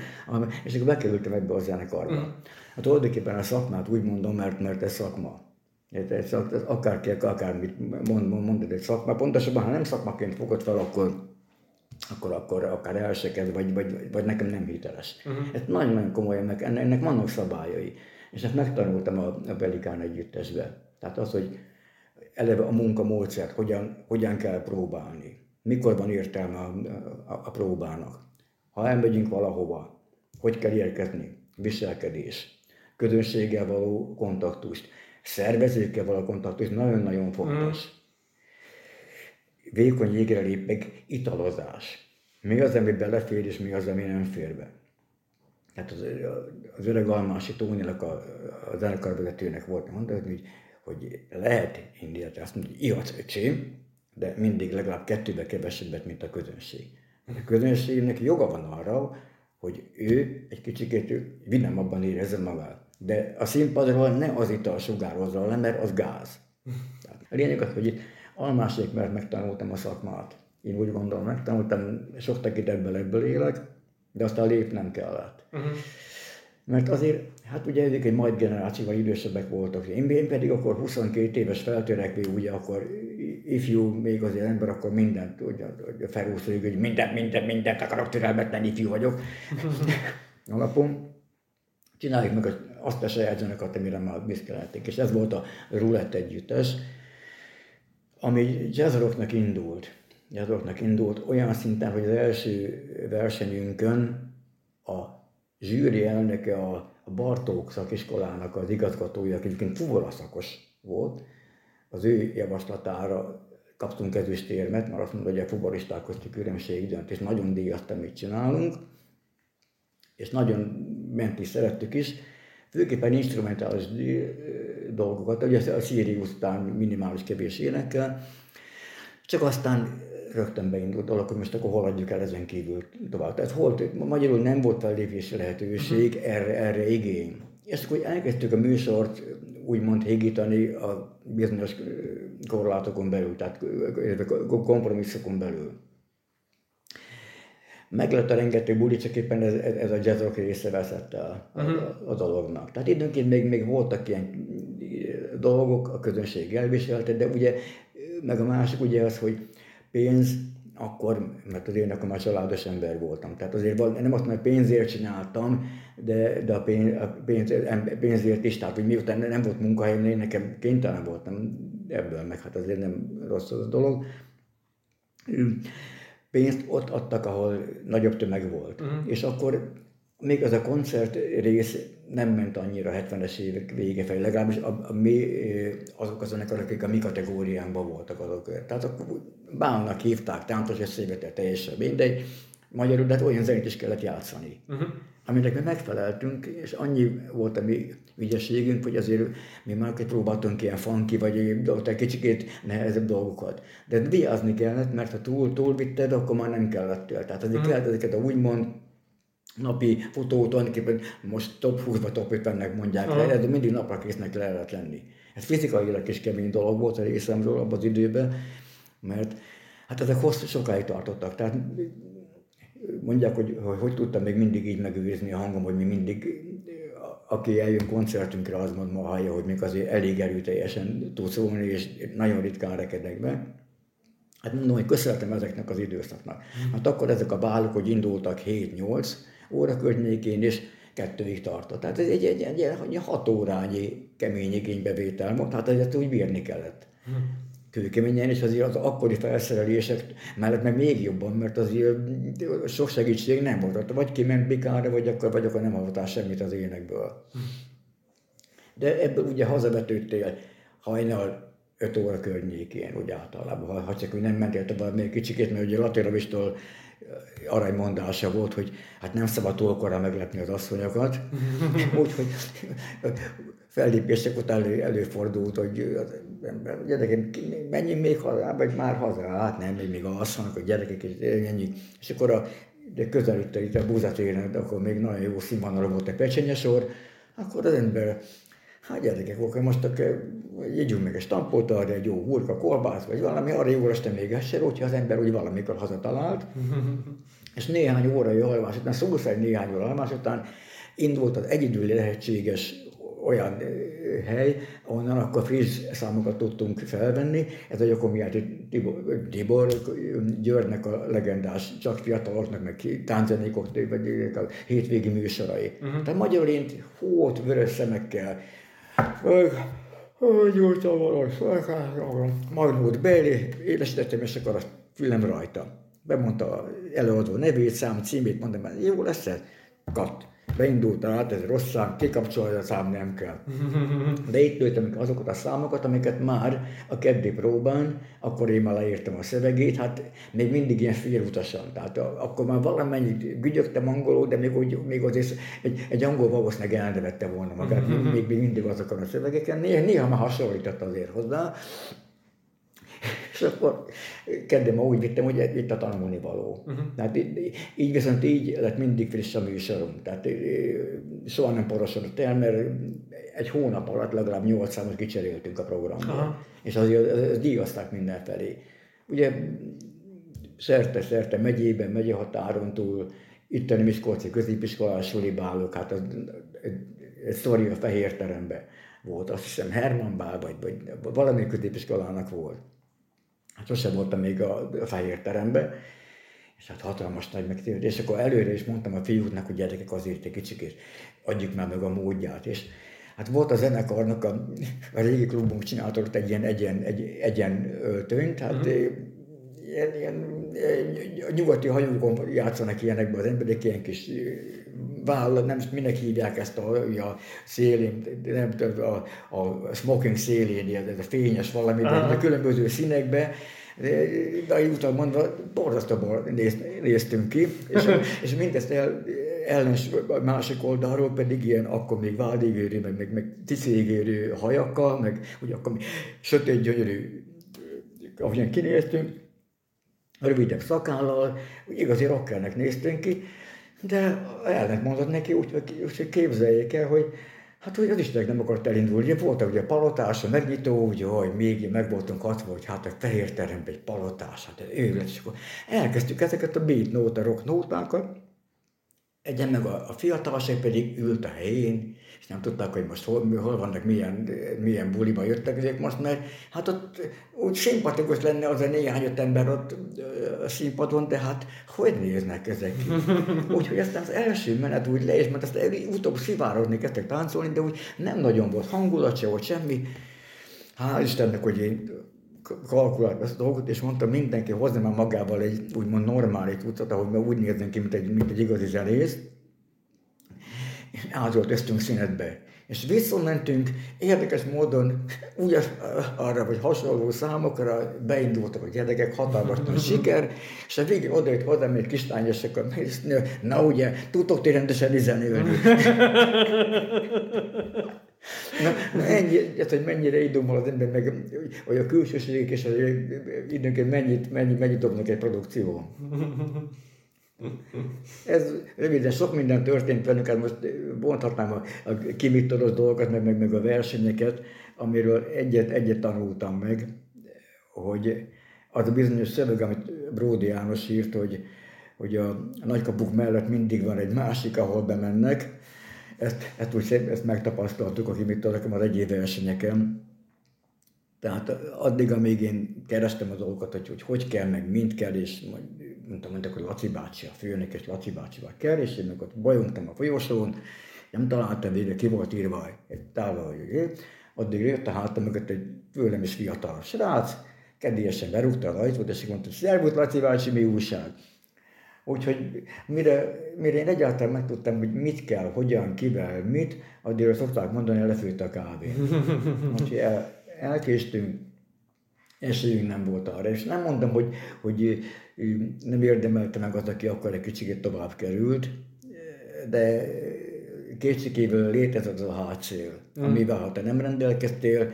és akkor bekerültem ebbe a zenekarba. Mm. Hát tulajdonképpen a szakmát úgy mondom, mert, mert ez szakma. Ez, akárki, akármit mond, mondod egy szakma, pontosabban, ha nem szakmaként fogod fel, akkor akkor, akkor akár elseked, vagy, vagy, vagy nekem nem hiteles. Uh-huh. Ez nagyon-nagyon komoly, ennek, ennek vannak szabályai. És ezt megtanultam a, a Pelikán együttesbe. Tehát az, hogy eleve a munkamódszert, hogyan, hogyan kell próbálni. Mikor van értelme a, a, a próbának. Ha elmegyünk valahova, hogy kell érkezni, viselkedés, közönséggel való kontaktust, szervezőkkel való kontaktust, nagyon-nagyon fontos. Mm. Vékony jégre lépek, italozás. Mi az, ami belefér, és mi az, ami nem fér be. Tehát az, az öreg Almási Tóninak, a, a zenekarvezetőnek volt mondani, hogy, hogy lehet indítani, azt mondja, ihatsz öcsém, de mindig legalább kettőbe kevesebbet, mint a közönség. A közönségnek joga van arra, hogy ő egy kicsit vinnem abban érezze magát. De a színpadról ne az ital sugározza le, mert az gáz. Tehát a lényeg az, hogy itt almásék, mert megtanultam a szakmát. Én úgy gondolom, megtanultam, sok tekintetből ebből élek, de aztán lépnem kellett. Uh-huh. Mert azért, hát ugye ezek egy majd generációval idősebbek voltak. Én, én pedig akkor 22 éves feltörekvő, ugye akkor ifjú még azért ember, akkor mindent, ugye, felúszóig, hogy mindent, mindent, mindent akarok türelmetlen ifjú vagyok. Alapon csináljuk meg azt a saját zenekart, amire már büszkelhették. És ez volt a Roulette együttes, ami jazzrocknak indult jazzoknak indult olyan szinten, hogy az első versenyünkön a zsűri elnöke a, Bartók szakiskolának az igazgatója, egyébként fuvolaszakos volt, az ő javaslatára kaptunk ezüstérmet, mert azt mondta, hogy a fuvoristák közti különbség dönt, és nagyon díjazta, mit csinálunk, és nagyon ment is, szerettük is, főképpen instrumentális dolgokat, ugye a Sirius után minimális kevés énekkel, csak aztán rögtön beindult dolog, hogy most akkor hol adjuk el ezen kívül tovább. Tehát hol, magyarul nem volt fellépési lehetőség, uh-huh. erre, erre igény. És akkor elkezdtük a műsort úgymond hégítani a bizonyos korlátokon belül, tehát kompromisszokon belül. Meg lett a rengeteg buli, csak éppen ez, ez a jazz rock része veszett uh-huh. a, a dolognak. Tehát időnként még, még voltak ilyen dolgok, a közönség elviselte, de ugye, meg a másik ugye az, hogy pénz, akkor, mert azért akkor már családos ember voltam. Tehát azért nem azt mondom, hogy pénzért csináltam, de, de a, pénz, a pénz, pénzért is, tehát hogy miután nem volt munkahelyem, én nekem kénytelen voltam ebből, meg hát azért nem rossz az dolog. Pénzt ott adtak, ahol nagyobb tömeg volt. Uh-huh. És akkor még az a koncert rész nem ment annyira 70-es évek vége felé, legalábbis a, a mi, azok a zenekarok, akik a mi kategóriámban voltak azok. Tehát akkor bánnak hívták, táncos eszébetet, teljesen mindegy. Magyarul, de hát olyan zenét is kellett játszani. Uh-huh. Aminek mi megfeleltünk, és annyi volt a mi ügyességünk, hogy azért mi már próbáltunk ilyen funky, vagy egy kicsikét nehezebb dolgokat. De vigyázni kellett, mert ha túl, túl vitted, akkor már nem kellett. Tehát azért uh-huh. kellett ezeket a úgymond napi fotót, tulajdonképpen most top 20-ba, top 50-nek mondják le, de mindig napra késznek le lehet lenni. Ez fizikailag is kemény dolog volt a részemről abban az időben, mert hát ezek hosszú sokáig tartottak. Tehát mondják, hogy, hogy hogy tudtam még mindig így megőrizni a hangom, hogy mi mindig, aki eljön koncertünkre, az mond ma hallja, hogy még azért elég erőteljesen tud szólni, és nagyon ritkán rekedek be. Hát mondom, hogy köszönhetem ezeknek az időszaknak. Hát akkor ezek a bálok, hogy indultak 7-8 óra környékén, és kettőig tartott. Tehát ez egy, egy, egy, egy hat órányi kemény igénybevétel volt, hát ezt úgy bírni kellett. Kőkeményen, és azért az akkori felszerelések mellett meg még jobban, mert azért sok segítség nem volt. Vagy kiment bikára, vagy akkor, vagy akkor nem hallottál semmit az énekből. De ebből ugye hazavetődtél hajnal 5 óra környékén, úgy általában, ha csak hogy nem mentél tovább még kicsikét, mert ugye Latiravistól aranymondása volt, hogy hát nem szabad túl korán meglepni az asszonyokat. Úgyhogy fellépések után elő, előfordult, hogy az ember, gyerekem, menjünk még haza, vagy már haza, hát nem, még, még mondnak, hogy gyerekek, és ennyi. És akkor a, de közelített itt a búzatéren, akkor még nagyon jó színvonalra volt a pecsenyesor, akkor az ember Hát gyerekek, akkor most akkor jegyünk meg egy stampot, arra egy jó hurka, kolbász, vagy valami, arra jó este még ez se, hogyha az ember úgy valamikor hazatalált. és néhány órai alvás után, szó szerint néhány óra alvás után indult az egyedül lehetséges olyan hely, ahonnan akkor friss számokat tudtunk felvenni. Ez a Jakomiáti Tibor, Tibor Györgynek a legendás, csak fiataloknak, meg tánzenékok, vagy a hétvégi műsorai. Uh-huh. Tehát magyarul én hót vörös szemekkel, gyújtam valós, Magnót Béli, élesítettem, és akkor a fülem rajta. Bemondta előadó nevét, szám, címét, mondtam, jó lesz ez? Kat beindult át, ez rossz szám, kikapcsolja a szám, nem kell. De itt lőttem azokat a számokat, amiket már a keddi próbán, akkor én már leírtam a szövegét, hát még mindig ilyen félutasan. Tehát akkor már valamennyit gügyögtem angolul, de még, úgy, még azért egy, egy angol valószínűleg elnevette volna magát, még, még mindig azokon a szövegeken. Néha, néha már hasonlított azért hozzá, és akkor kedden úgy vittem, hogy itt a tanulni való. Uh-huh. Tehát így, így viszont így lett mindig friss a műsorom. Tehát soha nem porosodott el, mert egy hónap alatt legalább 8 számot kicseréltünk a programból. Uh-huh. És azért az díjazták mindenfelé. Ugye szerte-szerte megyében, megyehatáron túl, itteni Miskolci középiskolás sulibálok, hát az, egy, egy sztori a fehér teremben volt, azt hiszem Herman Bál, vagy, vagy valami középiskolának volt hát sosem voltam még a, a fehér terembe, és hát hatalmas nagy megtérülés. És akkor előre is mondtam a fiúknak, hogy gyerekek azért egy kicsit, adjuk már meg a módját. És hát volt a zenekarnak, a, a régi klubunk csinálta ott egy ilyen egyen, egy, egyen öltönyt, hát mm-hmm. ilyen, ilyen, a nyugati hajókon játszanak ilyenekben az emberek, ilyen kis váll, nem minek hívják ezt a, a szélén, nem a, a smoking szélén, ez a fényes valami, de a különböző színekbe, de utal mondva borzasztóban néz, néztünk ki, és, és mindezt el, ellens, a másik oldalról pedig ilyen akkor még vádigérő, meg, meg, meg tisztégérő hajakkal, meg hogy akkor mi sötét gyönyörű, ahogyan kinéztünk, rövidebb szakállal, igazi rockernek néztünk ki, de elnek mondott neki, úgyhogy úgy, képzeljék el, hogy Hát, hogy az Istenek nem akart elindulni. Ugye volt ugye palotás, a megnyitó, ugye, hogy még meg voltunk hatva, hogy hát a fehér teremben egy palotás, hát ő lett, és akkor elkezdtük ezeket a beat nóta, rock nótákat, egyen meg a, a fiatalság pedig ült a helyén, és nem tudták, hogy most hol, hol vannak, milyen, milyen buliba jöttek ezek most, mert hát ott úgy szimpatikus lenne az a néhány öt ember ott a színpadon, de hát hogy néznek ezek ki? Úgyhogy aztán az első menet úgy le, és mert azt utóbb szivárodni kezdtek táncolni, de úgy nem nagyon volt hangulat, se volt semmi. Hál' Istennek, hogy én kalkulált ezt a dolgot, és mondta, mindenki hozza már magával egy úgymond normális utcát, ahogy úgy néznek ki, mint egy, mint egy igazi zenész, átöltöztünk színetbe. És visszamentünk, érdekes módon úgy arra, vagy hasonló számokra beindultak a gyerekek, hatalmas nagy siker, és a végén odajött hozzám egy kislány, és akkor na ugye, tudtok ti rendesen zenélni. Na, ennyi, ez, hogy mennyire idomol az ember, meg hogy a külsőségek és az időnként mennyit, mennyit, mennyit dobnak egy produkció. Ez röviden sok minden történt velünk, hát most bonthatnám a, a kimittoros dolgokat, meg, meg, meg a versenyeket, amiről egyet, egyet tanultam meg, hogy az a bizonyos szöveg, amit Bródi János írt, hogy, hogy a nagykapuk mellett mindig van egy másik, ahol bemennek. Ezt, ezt, úgy ezt megtapasztaltuk, aki mit tudom, az egyéb versenyeken. Tehát addig, amíg én kerestem a dolgokat, hogy, hogy hogy kell, meg mind kell, és mondtam, hogy Laci bácsi, a főnök, és Laci bácsival kell, és én meg ott bajongtam a folyosón, nem találtam végre, ki volt írva egy távol, hogy addig jött a hátam mögött egy tőlem is fiatal srác, kedélyesen berúgta az ajtót, és mondta, szervut Laci bácsi, mi újság? Úgyhogy mire, mire én egyáltalán megtudtam, hogy mit kell, hogyan, kivel, mit, addigra szokták mondani, hogy lefőtt a kávé. Úgyhogy el, elkéstünk, esélyünk nem volt arra. És nem mondom, hogy, hogy nem érdemelte meg az, aki akkor egy kicsit tovább került, de kétségkívül létezett az a hátszél, mm. amivel ha te nem rendelkeztél,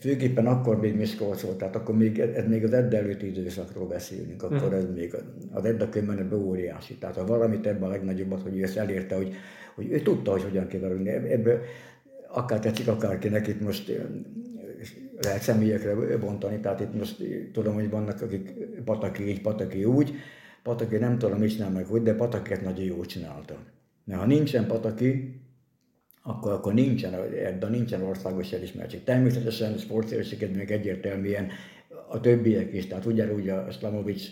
főképpen akkor még Miskolc volt, tehát akkor még, ez még az Edda előtti időszakról beszélünk, akkor ez még az Edda könyvben óriási. Tehát ha valamit ebben a legnagyobbat, hogy ő ezt elérte, hogy, hogy ő tudta, hogy hogyan kell. Ebből akár tetszik akárkinek itt most lehet személyekre bontani, tehát itt most tudom, hogy vannak, akik Pataki így, Pataki úgy, Pataki nem tudom, mit csinál meg hogy, de Pataket nagyon jól csinálta. Mert ha nincsen Pataki, akkor, akkor nincsen, de nincsen országos elismertség. Természetesen a sportszélséget még egyértelműen a többiek is, tehát ugyanúgy a Slamovics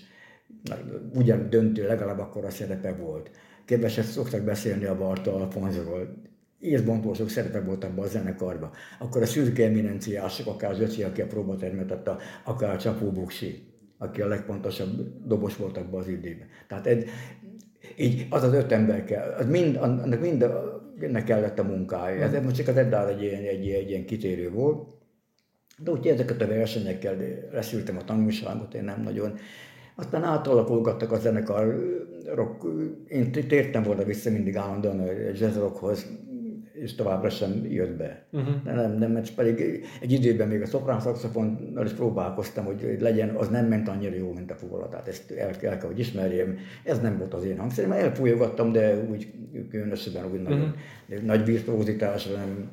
ugyan döntő, legalább akkor a szerepe volt. Keveset szoktak beszélni a Barta Alfonzról, észbontó sok szerepe volt abban a zenekarban. Akkor a szürke eminenciások, akár az öcsi, aki a próbatermet adta, akár Csapó Buksi, aki a legpontosabb dobos volt abban az időben. Tehát egy, így az az öt ember kell, az mind, annak mind ennek kellett a munkája. Ez most csak az Eddár egy ilyen, egy, egy ilyen kitérő volt. De úgy ezeket a versenyekkel leszűrtem a tanulságot, én nem nagyon. Aztán átalakulgattak a zenekar, rock, én tértem volna vissza mindig állandóan a jazz rockhoz, és továbbra sem jött be. Uh-huh. De nem, nem, mert pedig egy időben még a szoprán szakszofonnal is próbálkoztam, hogy legyen, az nem ment annyira jó, mint a fuvola. Tehát ezt el, el kell, hogy ismerjem. Ez nem volt az én hangszerem, elfújogattam, de úgy különösebben úgy uh-huh. nagy, nagy nem,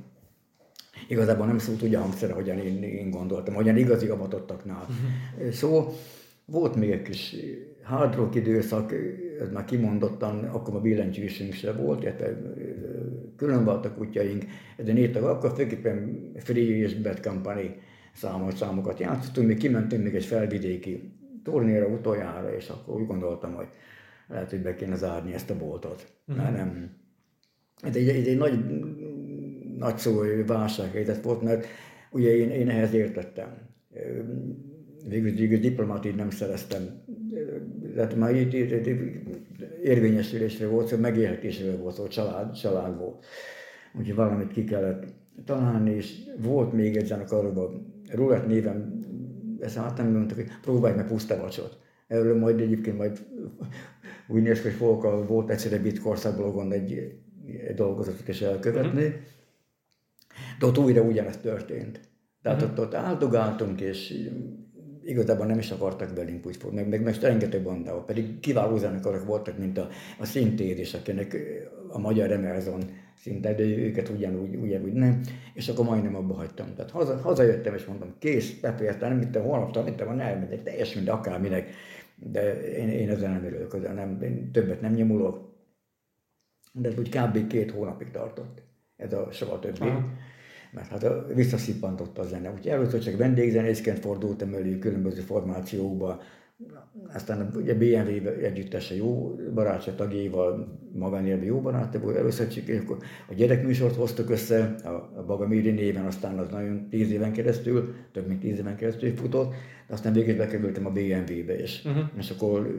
igazából nem szólt úgy a hangszerre, hogyan én, én gondoltam, hogyan igazi avatottaknál. Uh-huh. Szóval volt még egy kis hard rock időszak, ez már kimondottan, akkor a billentyűsünk se volt, illetve külön voltak kutyaink, de írtak, akkor főképpen Free és Bad Company számos számokat játszottunk, mi kimentünk még egy felvidéki turnéra utoljára, és akkor úgy gondoltam, hogy lehet, hogy be kéne zárni ezt a boltot. Uh-huh. Mert nem. Ez egy, egy, egy nagy, nagy szó válsághelyzet volt, mert ugye én, én ehhez értettem végül, végül diplomát így nem szereztem. Tehát már itt, itt, itt érvényesülésre volt szó, megélhetésre volt szó, család, család volt. Úgyhogy valamit ki kellett találni, és volt még egy zenekarban, Rulett néven, ezt hát nem mondtak, hogy próbálj meg puszta vacsot. Erről majd egyébként majd úgy néz ki, hogy fogok a volt egyszerre Bit blogon egy, egy dolgozatot is elkövetni. Mm-hmm. De ott újra ugyanezt történt. Tehát mm-hmm. ott, ott áldogáltunk, és igazából nem is akartak velünk úgy fogni, meg, meg, meg rengeteg bandával, pedig kiváló zenekarok voltak, mint a, a Szintér akinek a magyar Emerson szinte, de őket ugyanúgy, ugyanúgy nem, és akkor majdnem abba hagytam. Tehát haza, hazajöttem, és mondtam, kész, befejeztem, nem a holnap, mint van, elmegyek, teljes, mint akárminek, de én, én ezzel nem örülök, nem, én többet nem nyomulok, de ez úgy kb. két hónapig tartott, ez a soha többi. Aha mert hát visszaszippantott a zene. Úgyhogy először csak vendégzenészként fordultam elő különböző formációkba, aztán ugye BMW együttese jó barátja tagjaival, magánélben jó barátja volt, először csak a gyerekműsort hoztuk össze, a Bagamiri néven, aztán az nagyon tíz éven keresztül, több mint tíz éven keresztül futott, de aztán végül bekerültem a BMW-be is, uh-huh. és akkor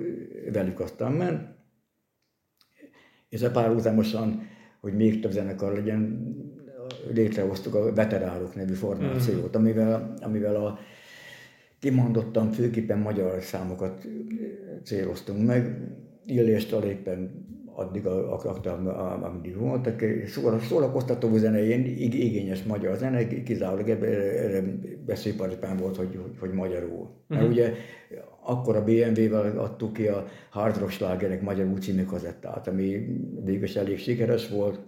velük aztán ment. És a párhuzamosan, hogy még több zenekar legyen, létrehoztuk a veteránok nevű formációt, mm. amivel, amivel a kimondottan főképpen magyar számokat céloztunk meg. Illéstől éppen addig akartam, amíg voltak. Szórakoztató zene, ilyen igényes magyar zene, kizárólag erre veszélyparipán volt, hogy, hogy, magyarul. Mert ugye akkor a BMW-vel adtuk ki a Hard Rock Slágerek magyarul című kazettát, ami végül elég sikeres volt.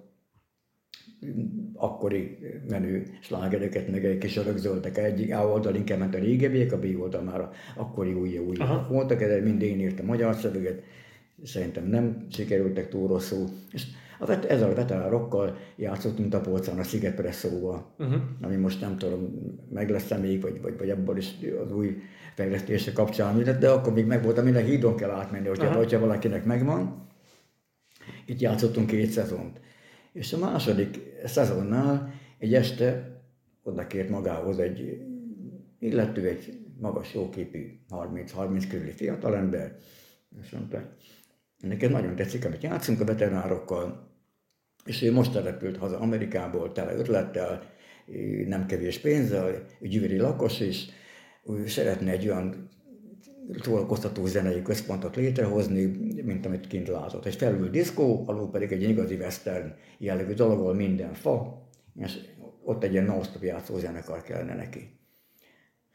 Akkori menő slágereket, meg egy kis örökzöltek. Egy A oldal inkább ment a régebbiek, a B oldal már a akkori új új voltak, de mind én írtam magyar szöveget. Szerintem nem sikerültek túl rosszul. És a vet, ezzel a veteránokkal játszottunk a polcán a Sziget Presszóval, uh-huh. ami most nem tudom, meg lesz még, vagy, vagy, vagy ebből is az új fejlesztése kapcsán, de akkor még meg volt, aminek hídon kell átmenni, hogyha, uh-huh. hogyha valakinek megvan. Itt játszottunk két szezont. És a második szezonnál egy este oda kért magához egy illető, egy magas, jóképű, 30-30 körüli fiatalember, és mondta, nekem nagyon tetszik, amit játszunk a veteránokkal, és ő most települt haza Amerikából, tele ötlettel, nem kevés pénzzel, gyűri lakos is, ő szeretne egy olyan szórakoztató zenei központot létrehozni, mint amit kint látott. Egy felül diszkó, alul pedig egy igazi western jellegű dolog, ahol minden fa, és ott egy ilyen non-stop játszó zenekar kellene neki.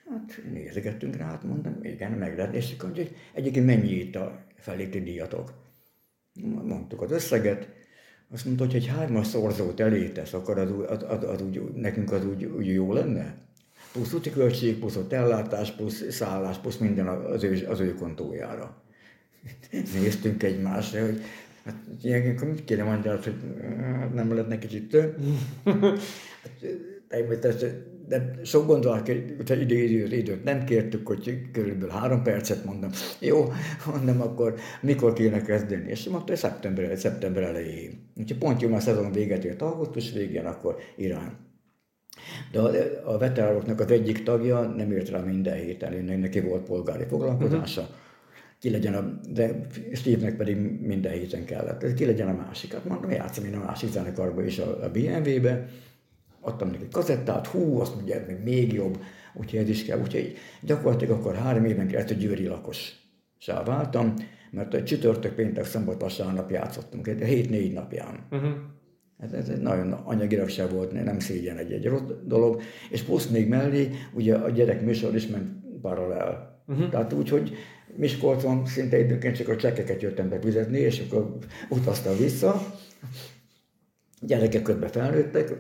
Hát nézegettünk rá, hát mondom, igen, meg lehet, és akkor, hogy egyébként mennyi itt a felépti díjatok? Mondtuk az összeget, azt mondta, hogy egy hármas szorzót elétesz, akkor az, az, az, az úgy, nekünk az úgy, úgy jó lenne? Plusz úti költség, plusz ott ellátás, plusz szállás, plusz minden az ő, az ő kontójára. Néztünk egymásra, hogy hát ilyenkor mit kéne mondani, hogy hát nem lehet neki kicsit több. Hát, de sok gondolat, hogy idő, idő, időt nem kértük, hogy körülbelül három percet mondom. Jó, mondom, akkor mikor kéne kezdeni? És mondta, szeptember, szeptember elején. Úgyhogy pont jó, a szezon véget ért augusztus végén, akkor Irán. De a, a veteránoknak az egyik tagja nem ért rá minden héten, neki volt polgári foglalkozása. Uh-huh. Ki legyen a, de Steve-nek pedig minden héten kellett. Ki legyen a másik. Hát mondom, játszom én a másik zenekarba is a, a BMW-be adtam neki kazettát, hú, azt mondja, még, még jobb, úgyhogy ez is kell. Úgyhogy gyakorlatilag akkor három éven keresztül győri lakos váltam, mert a csütörtök, péntek, szombat, vasárnap játszottunk, egy hét négy napján. Uh-huh. Ez, ez egy nagyon anyagilag se volt, nem szégyen egy, egy rossz dolog, és plusz még mellé, ugye a gyerek műsor is ment paralel. Uh-huh. Tehát úgy, hogy Miskolcon szinte időnként csak a csekkeket jöttem befizetni, és akkor utaztam vissza, gyerekek közben felnőttek,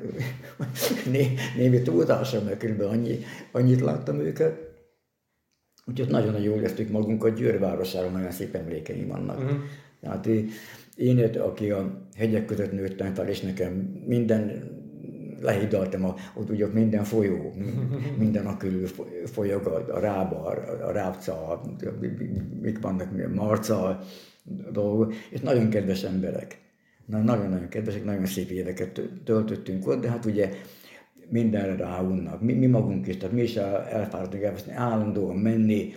né, némi túlzással, mert kb. Annyi, annyit láttam őket. Úgyhogy nagyon-nagyon jól éreztük magunkat, Győr városára nagyon szép emlékeim vannak. Uh-huh. Tehát én, aki a hegyek között nőttem fel, és nekem minden lehidaltam, a, ott ugye minden folyó, minden a körül folyog, a, a rába, a, a rábca, mik vannak, marca dolgok, és nagyon kedves emberek nagyon-nagyon kedvesek, nagyon szép éveket töltöttünk ott, de hát ugye mindenre ráunnak. Mi, mi magunk is, tehát mi is elfáradtunk elveszni, állandóan menni,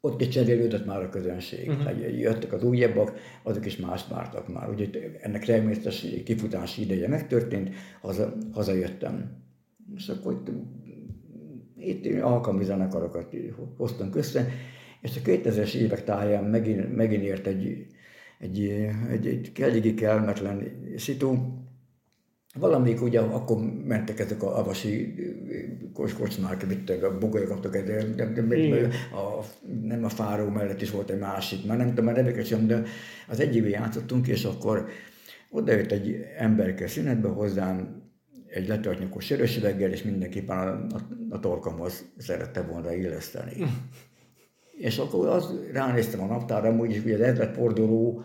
ott is cserélődött már a közönség. Uh-huh. Tehát jöttek az újabbak, azok is mást vártak már. Úgyhogy ennek természetes kifutási ideje megtörtént, haza, hazajöttem. És akkor itt, itt alkalmi zenekarokat hoztunk össze, és a 2000-es évek táján megint, megint ért egy egy, egy, egy eléggé kellemetlen szitu. Valamik ugye akkor mentek ezek a avasi kocsmák, vittek a bogolyokat, de, de, de, de a, nem a fáró mellett is volt egy másik, már nem tudom a neveket sem, de az egyikben játszottunk, és akkor oda jött egy emberke szünetbe hozzám, egy letartnyakos sörösüveggel, és mindenképpen a, a, a torkomhoz szerette volna illeszteni. És akkor az, ránéztem a naptára, úgy, hogy az ezredforduló,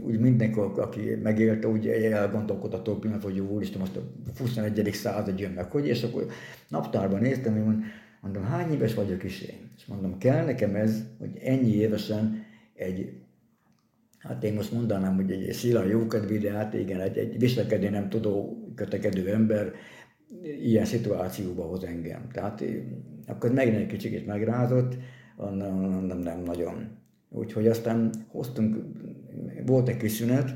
úgy mindenki, aki megélte, úgy elgondolkodott a pillanat, hogy jó úristen, most a 21. század jön meg, hogy, és akkor naptárban néztem, hogy mondom, hány éves vagyok is én? És mondom, kell nekem ez, hogy ennyi évesen egy hát én most mondanám, hogy egy szila jókedvű, de hát igen, egy, egy viselkedni nem tudó, kötekedő ember ilyen szituációba hoz engem. Tehát akkor megint egy kicsit megrázott, nem, nem, nem nagyon. Úgyhogy aztán hoztunk, volt egy kis szünet,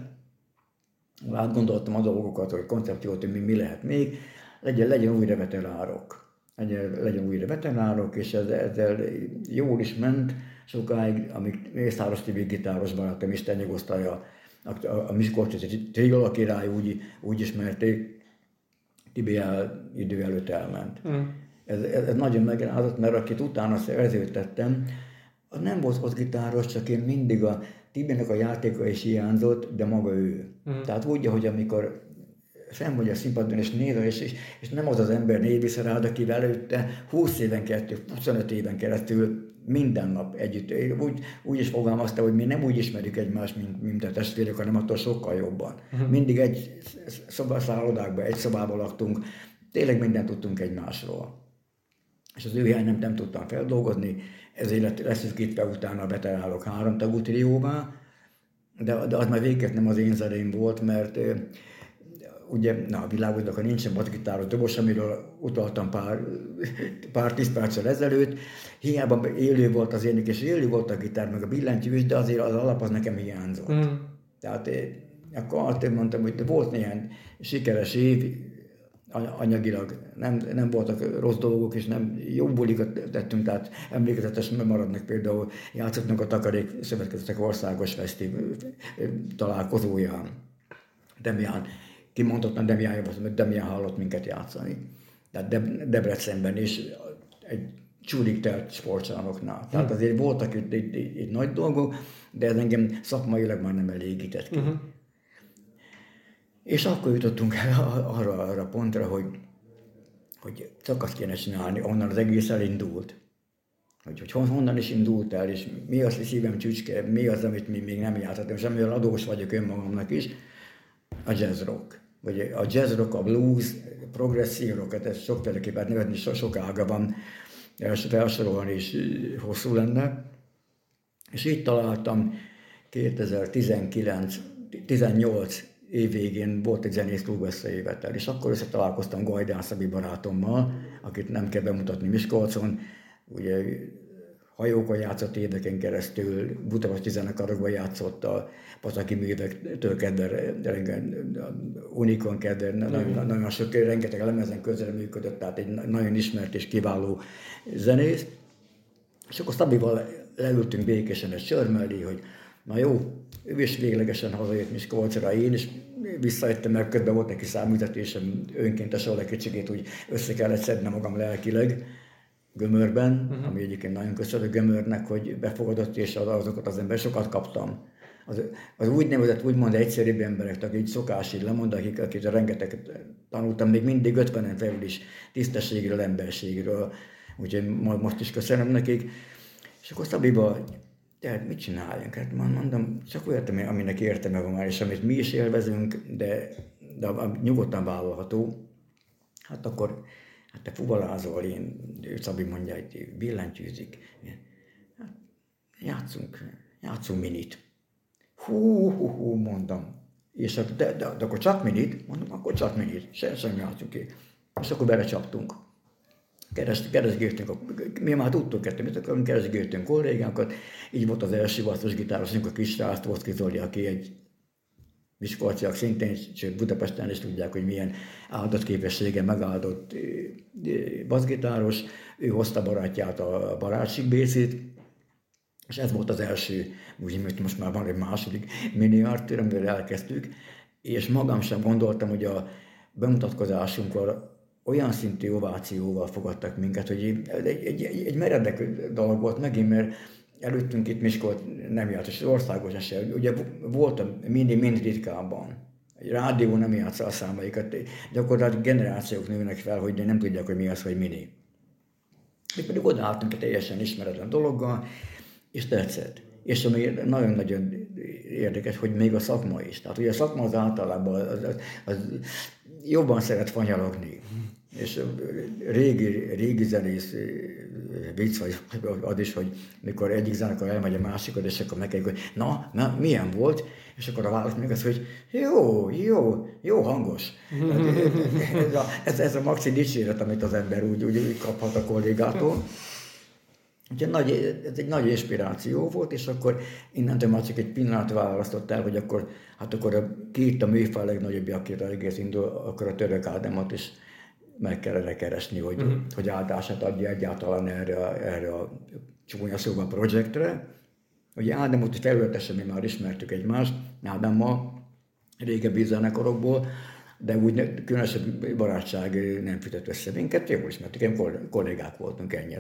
átgondoltam a dolgokat, hogy koncepciót, hogy mi, mi lehet még, legyen, legyen újra veteránok. Legyen, legyen újra veteránok, és ez, ezzel jól is ment sokáig, amíg Mészáros Tibi gitáros barátom, Isten nyugosztalja, a, a, a Miskolci Triola király úgy, úgy ismerték, Tibi el, idő előtt elment. Mm ez, ez, ez nagyon megrázott, mert akit utána szerződtettem, nem volt ott gitáros, csak én mindig a Tibinek a játéka is hiányzott, de maga ő. Uh-huh. Tehát úgy, hogy amikor fenn vagy a színpadon, és néz, és, és, és nem az az ember néz vissza rád, aki előtte 20 éven keresztül, 25 éven keresztül minden nap együtt. Én úgy, úgy is fogalmazta, hogy mi nem úgy ismerjük egymást, mint, mint a testvérek, hanem attól sokkal jobban. Uh-huh. Mindig egy szobaszállodákban, egy szobában laktunk, tényleg mindent tudtunk egymásról. És az ő hiány nem, tudtam feldolgozni, ezért leszűkítve utána betalálok három tagú trióvá, de, de az már véget nem az én zeném volt, mert ugye, na, a világodnak, ha nincsen basgitáros dobos, amiről utaltam pár, pár tíz perccel ezelőtt, hiába élő volt az ének, és élő volt a gitár, meg a billentyű is, de azért az alap az nekem hiányzott. Mm. Tehát akkor azt mondtam, hogy volt néhány sikeres év, anyagilag nem, nem voltak rossz dolgok, és nem jó bulikat tettünk, tehát emlékezetes maradnak például játszottunk a Takarék Szövetkezetek Országos Fesztiv találkozóján. Demián, kimondottan Demián javaslom, hogy Demián hallott minket játszani. Tehát De- Debrecenben is egy csúrik telt sportcsarnoknál. Tehát azért voltak itt, itt, itt, itt nagy dolgok, de ez engem szakmailag már nem elégített ki. Uh-huh. És akkor jutottunk el arra, arra pontra, hogy, hogy csak azt kéne csinálni, onnan az egész elindult. Hogy, hogy honnan is indult el, és mi az, hogy szívem csücske, mi az, amit mi még nem játszottam, és amivel adós vagyok önmagamnak is, a jazz rock. Vagy a jazz rock, a blues, progresszív rock, ez sokféleképpen nevetni, so, sok ága van, felsorolni is hosszú lenne. És így találtam 2019 18 év végén volt egy zenész klub összejövetel, és akkor összetalálkoztam Gajdán Szabi barátommal, akit nem kell bemutatni Miskolcon, ugye hajókon játszott éveken keresztül, Budapesti zenekarokban játszott a Pataki művektől kedve, Unikon kedve, nagyon, nagyon sok, rengeteg lemezen közel működött, tehát egy nagyon ismert és kiváló zenész. És akkor Szabival leültünk békésen egy sör mellé, hogy na jó, ő is véglegesen hazajött Miskolcra, én is visszajöttem, mert közben volt neki számüzetésem, önkéntes egy kicsikét úgy össze kellett szednem magam lelkileg gömörben, uh-huh. ami egyébként nagyon köszönöm gömörnek, hogy befogadott, és azokat az ember sokat kaptam. Az, az úgynevezett, úgymond egyszerűbb emberek, akik szokás így lemond, akik, akik rengeteg tanultam, még mindig 50 felül is tisztességről, emberségről, úgyhogy most is köszönöm nekik. És akkor Szabiba tehát mit csináljunk? Hát mondom, csak olyat, aminek értelme van már, és amit mi is élvezünk, de, de nyugodtan vállalható, hát akkor hát te fuvalázol, én, Szabi mondja, hogy billentyűzik. Hát, játszunk, játszunk minit. Hú, hú, hú, mondom. És hát, de, de, de, akkor csak minit? Mondom, akkor csak minit. Se, sem játszunk ki. És akkor belecsaptunk keresgéltünk, mi már tudtuk kettő, mit akarunk, keresgéltünk kollégánkat, így volt az első basszus gitárosunk, a kis Rásztószki Zoli, aki egy Miskolciak szintén, sőt Budapesten is tudják, hogy milyen áldotképessége megáldott bassgitáros, ő hozta barátját a Barátsik Bécét, és ez volt az első, úgy, most már van egy második mini amivel elkezdtük, és magam sem gondoltam, hogy a bemutatkozásunkkor olyan szintű ovációval fogadtak minket, hogy egy, egy, egy, egy meredek dolog volt megint, mert előttünk itt Miskolt nem járt, és az országos eset, ugye volt a mini mind ritkábban. Egy rádió nem játsza a számaikat, gyakorlatilag generációk nőnek fel, hogy nem tudják, hogy mi az, hogy mini. Mi pedig odaálltunk egy teljesen ismeretlen dologgal, és tetszett. És ami nagyon-nagyon érdekes, hogy még a szakma is. Tehát ugye a szakma az általában az, az, az jobban szeret fanyalogni és régi, régi zenész vicc vagy az is, hogy mikor egyik zenekar elmegy a másikot, és akkor megkérjük, hogy na, na, milyen volt? És akkor a válasz még az, hogy jó, jó, jó hangos. ez, a, ez, ez a maxi dicséret, amit az ember úgy, úgy, úgy kaphat a kollégától. Úgyhogy nagy, ez egy nagy inspiráció volt, és akkor innentől már csak egy pillanat választott el, hogy akkor, hát akkor a két a műfaj legnagyobbja, akire egész indul, akkor a török Ádámot is meg kellene keresni, hogy, uh-huh. hogy áldását adja egyáltalán erre, erre a csúnya szóval projektre. Ugye Ádámot felületesen mi már ismertük egymást, Ádámmal régebbi zenekarokból, de úgy különösebb barátság nem fűtött össze minket, jól ismertük, én kollégák voltunk ennyi.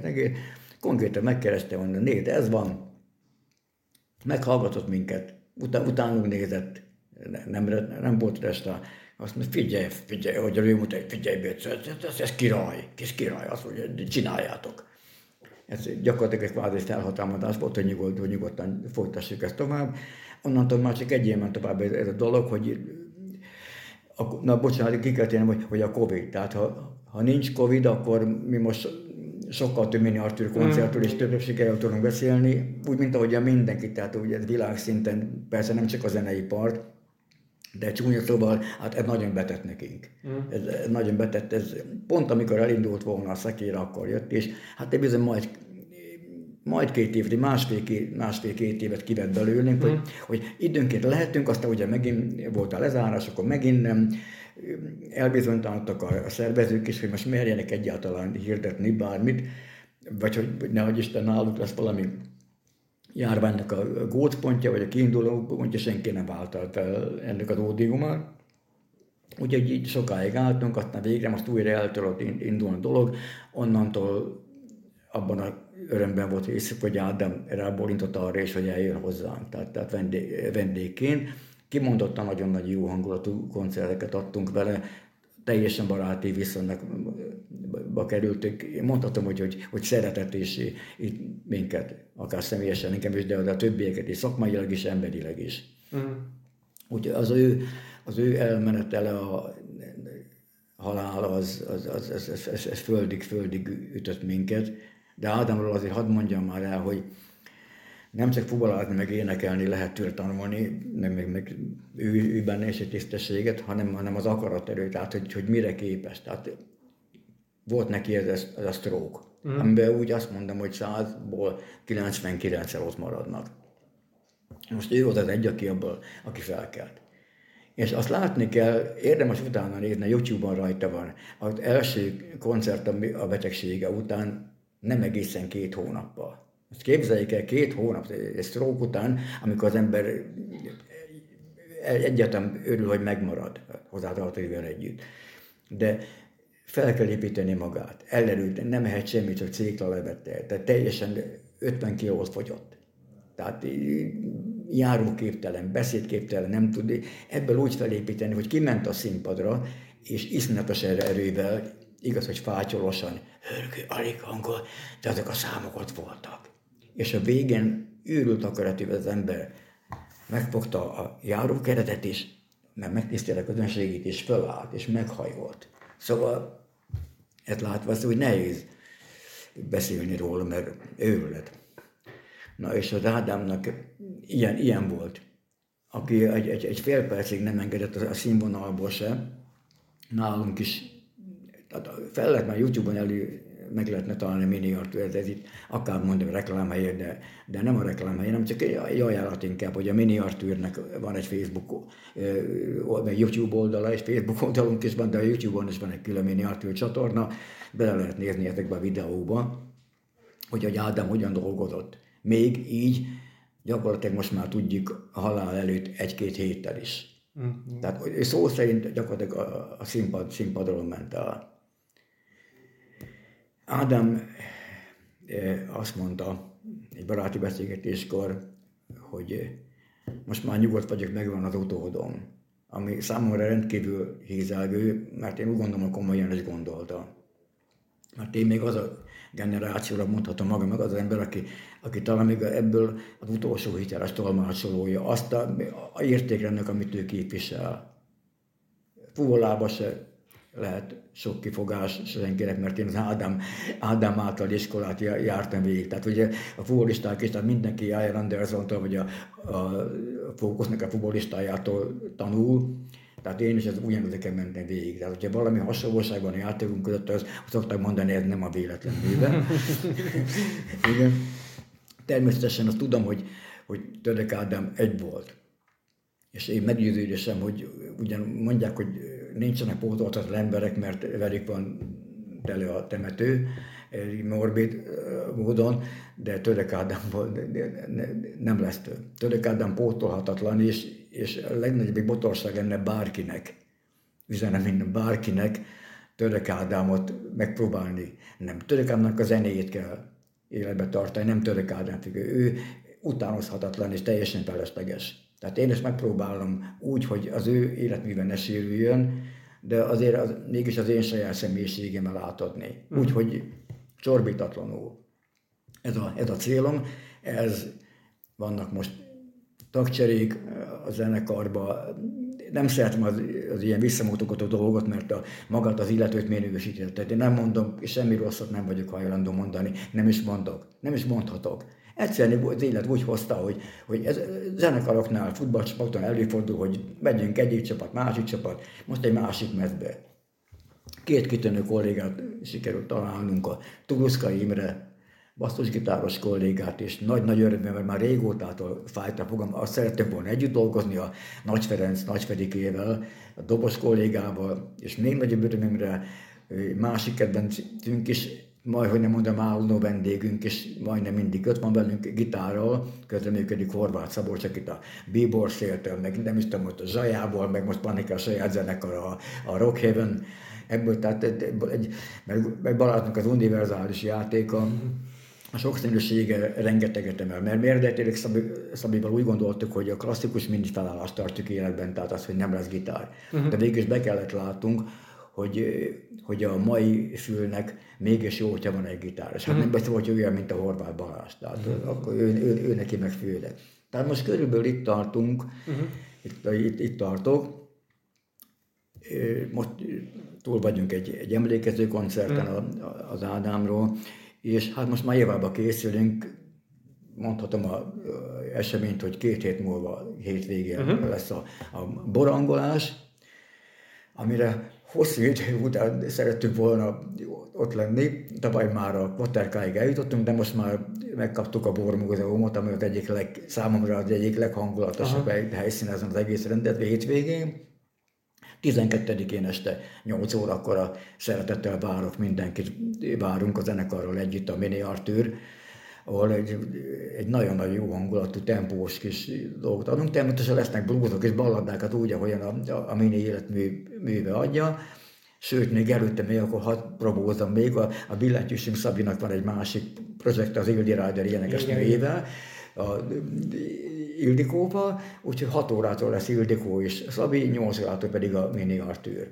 konkrétan megkereste, mondta, nézd, ez van, meghallgatott minket, után, utánunk nézett, nem, nem volt resta, azt mondja, figyelj, figyelj, hogy mondta, figyelj, ez, ez, ez, ez király, kis király, azt mondja, csináljátok. Ez gyakorlatilag egy kvázi felhatalmazás volt, hogy, nyugodt, hogy nyugodtan folytassuk ezt tovább. Onnantól már csak egy ilyen tovább ez, ez a dolog, hogy na bocsánat, ki kell térnem, hogy, hogy a Covid. Tehát ha, ha nincs Covid, akkor mi most sokkal több mini Arthur koncertről és több sikerről tudunk beszélni, úgy, mint ahogy a mindenki, tehát ugye világszinten, persze nem csak a zenei part, de csúnya szóval, hát ez nagyon betett nekünk. Mm. Ez, ez, nagyon betett, ez pont amikor elindult volna a szekér, akkor jött, és hát egy bizony majd majd két évre, másfél, másfél-két évet kivett belőlünk, mm. hogy, hogy időnként lehetünk, aztán ugye megint volt a lezárás, akkor megint nem, elbizonytalanodtak a, a szervezők is, hogy most merjenek egyáltalán hirdetni bármit, vagy hogy nehogy Isten náluk lesz valami járványnak a gócpontja, vagy a kiinduló pontja, senki nem váltalt fel ennek az ódiumát. Úgyhogy így sokáig álltunk, aztán végre most újra el tudott indulni a dolog, onnantól abban a örömben volt rész, hogy Ádám rábólintott arra is, hogy eljön hozzánk, tehát, tehát vendég, vendégként. Kimondottan nagyon nagy jó hangulatú koncerteket adtunk vele, teljesen baráti viszonyba kerültünk. Én mondhatom, hogy, hogy, hogy szeretett is itt minket, akár személyesen nekem is, de a többieket is, szakmailag is, emberileg is. Uh-huh. Úgyhogy az ő, az ő elmenetele a halál az, az, az, az, az, az, az földig, földig ütött minket. De Ádámról azért hadd mondjam már el, hogy nem csak fubalázni, meg énekelni lehet tőle tanulni, meg, meg, meg ő, ő benne is egy tisztességet, hanem, hanem az akaraterő, tehát hogy, hogy mire képes. Tehát volt neki ez, ez, ez a stroke, mm. amiben úgy azt mondom, hogy 100-ból 99-szer ott maradnak. Most ő volt az egy, aki abból, aki felkelt. És azt látni kell, érdemes utána nézni, YouTube-on rajta van. Az első koncert a betegsége után nem egészen két hónappal. Ezt képzeljék el két hónap, egy stroke után, amikor az ember egyáltalán örül, hogy megmarad hozzátartóival együtt. De fel kell építeni magát, ellerült, nem mehet semmit, csak levette, tehát teljesen 50 kilót fogyott. Tehát járóképtelen, beszédképtelen, nem tud ebből úgy felépíteni, hogy kiment a színpadra, és iszonyatos erővel, igaz, hogy fátyolosan, hörgő, alig hangol, de azok a számok ott voltak. És a végén őrült akaratűvel az ember megfogta a járókeretet is, mert megtisztélte a közönségét, és fölállt, és meghajolt. Szóval ezt látva az úgy nehéz beszélni róla, mert őrület. Na és az Ádámnak ilyen, ilyen volt, aki egy, egy, egy fél percig nem engedett a színvonalból se, nálunk is, tehát fel lehet már YouTube-on elő, meg lehetne találni mini ez, itt akár mondom reklámhelyért, de, de nem a reklámhely, nem csak egy, ajánlat inkább, hogy a mini Artűrnek van egy Facebook, vagy YouTube oldala, és Facebook oldalunk is van, de a YouTube-on is van egy külön mini Artűr csatorna, bele lehet nézni ezekbe a videóba, hogy a Ádám hogyan dolgozott. Még így gyakorlatilag most már tudjuk a halál előtt egy-két héttel is. Mm-hmm. Tehát szó szerint gyakorlatilag a, a színpad, színpadról ment el. Ádám eh, azt mondta egy baráti beszélgetéskor, hogy eh, most már nyugodt vagyok, megvan az utódom, ami számomra rendkívül hízelgő, mert én úgy gondolom, hogy komolyan is gondolta. Mert én még az a generációra mondhatom magam, meg az, ember, aki, aki talán még ebből az utolsó hiteles tolmácsolója, azt a, a értékrendnek, amit ő képvisel. Fuvolába se lehet sok kifogás senkinek, mert én az Ádám, Ádám által iskolát jártam végig. Tehát ugye a futbolisták is, tehát mindenki Ian Anderson-tól, vagy a, a Fókusznak a futbolistájától tanul, tehát én is ez ugyanezeken mentem végig. Tehát, hogyha valami hasonlóság van a játékunk között, az, azt szokták mondani, ez nem a véletlen véve. Igen. Természetesen azt tudom, hogy, hogy Török Ádám egy volt. És én meggyőződésem, hogy ugyan mondják, hogy nincsenek pótoltatlan emberek, mert velük van tele a temető, morbid módon, de Török nem lesz több. Török Ádám pótolhatatlan, és, és a legnagyobb botorság lenne bárkinek, üzenem minden bárkinek, Török Ádámot megpróbálni. Nem, Török Ádámnak a zenéjét kell életbe tartani, nem Török Ádám. Ő utánozhatatlan és teljesen felesleges. Tehát én is megpróbálom úgy, hogy az ő életműve ne sérüljön, de azért az, mégis az én saját személyiségemmel átadni. Mm. Úgy, hogy csorbítatlanul. Ez a, ez a célom, ez vannak most tagcserék a zenekarba, nem szeretem az, az ilyen visszamutogató dolgot, mert a, magát az illetőt minősíti. Tehát én nem mondom, és semmi rosszat nem vagyok hajlandó mondani, nem is mondok, nem is mondhatok. Egyszerűen az élet úgy hozta, hogy, hogy ez zenekaroknál, futballcsapatoknál előfordul, hogy megyünk egyik csapat, másik csapat, most egy másik mezbe. Két kitűnő kollégát sikerült találnunk, a Turuszkai Imre basszusgitáros kollégát, és nagy-nagy örömmel, mert már régótától fájt a fogam, azt szerettem volna együtt dolgozni a Nagy Ferenc, Nagy Fedikével, a dobos kollégával, és még nagyobb örömmel másik kedvencünk is, majd, hogy nem mondom, álló vendégünk, és majdnem mindig ott van velünk gitárral, közreműködik Horváth Szabolcs, akit a Bíbor széltől, meg nem is tudom, hogy a Zsajából, meg most Panika a saját zenekar, a, a Rockhaven, ebből, tehát egy, egy, meg Balázsnak az univerzális játéka, a sokszínűsége rengeteget emel, mert eredetileg Szabi, Szabival úgy gondoltuk, hogy a klasszikus mindig felállást tartjuk életben, tehát az, hogy nem lesz gitár. Uh-huh. De végül is be kellett látnunk, hogy, hogy a mai fülnek mégis jó, hogyha van egy gitár. És hát uh-huh. nem beszél, hogy olyan, mint a Horváth Balázs. Tehát uh-huh. akkor ő, ő, ő, neki meg főleg. Tehát most körülbelül itt tartunk, uh-huh. itt, itt, itt tartok. Most túl vagyunk egy, egy emlékező koncerten uh-huh. az Ádámról, és hát most már évába készülünk, mondhatom a eseményt, hogy két hét múlva hétvégén uh-huh. lesz a, a borangolás, amire hosszú idő után szerettünk volna ott lenni. Tavaly már a Kvaterkáig eljutottunk, de most már megkaptuk a Bormúzeumot, ami az egyik leg, számomra az egyik leghangulatosabb Aha. helyszín ezen az egész rendezvény hétvégén. 12-én este 8 órakor a szeretettel várok mindenkit, várunk a zenekarról együtt a Mini Arthur, ahol egy, egy nagyon-nagyon jó hangulatú, tempós kis dolgot adunk. Természetesen lesznek bluesok és balladákat úgy, ahogyan a, a, a mini életműve adja. Sőt, még előtte még akkor hadd próbálkozom még, a, a billentyűsünk Szabinak van egy másik projekt az Ildi Rider énekes nőjével, a Ildikóval, úgyhogy 6 órától lesz Ildikó és Szabi, 8 órától pedig a Mini Artűr.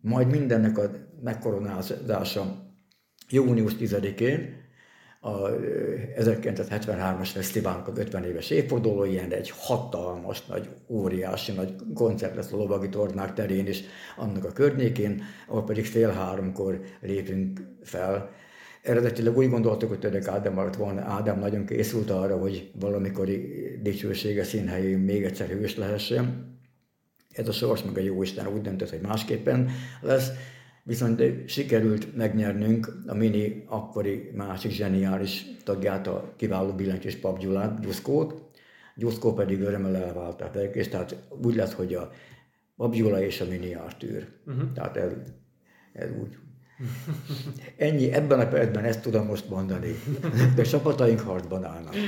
Majd mindennek a megkoronázása június 10-én, a 1973-as fesztiválnak az 50 éves évfordulóján egy hatalmas, nagy, óriási nagy koncert lesz a Lovagi Tornák terén is, annak a környékén, ahol pedig fél háromkor lépünk fel. Eredetileg úgy gondoltuk, hogy Török Ádám maradt volna. Ádám nagyon készült arra, hogy valamikor dicsősége színhelyén még egyszer hős lehessen. Ez a sors, meg a Jóisten úgy döntött, hogy másképpen lesz Viszont sikerült megnyernünk a Mini akkori másik zseniális tagját, a kiváló billentyűs Pap Gyulát, Gyuszkót. Gyuszkó pedig örömmel elválták és tehát úgy lett, hogy a Pap Gyula és a Mini Artűr. Uh-huh. Tehát ez, ez úgy. Ennyi, ebben a percben ezt tudom most mondani, de csapataink harcban állnak.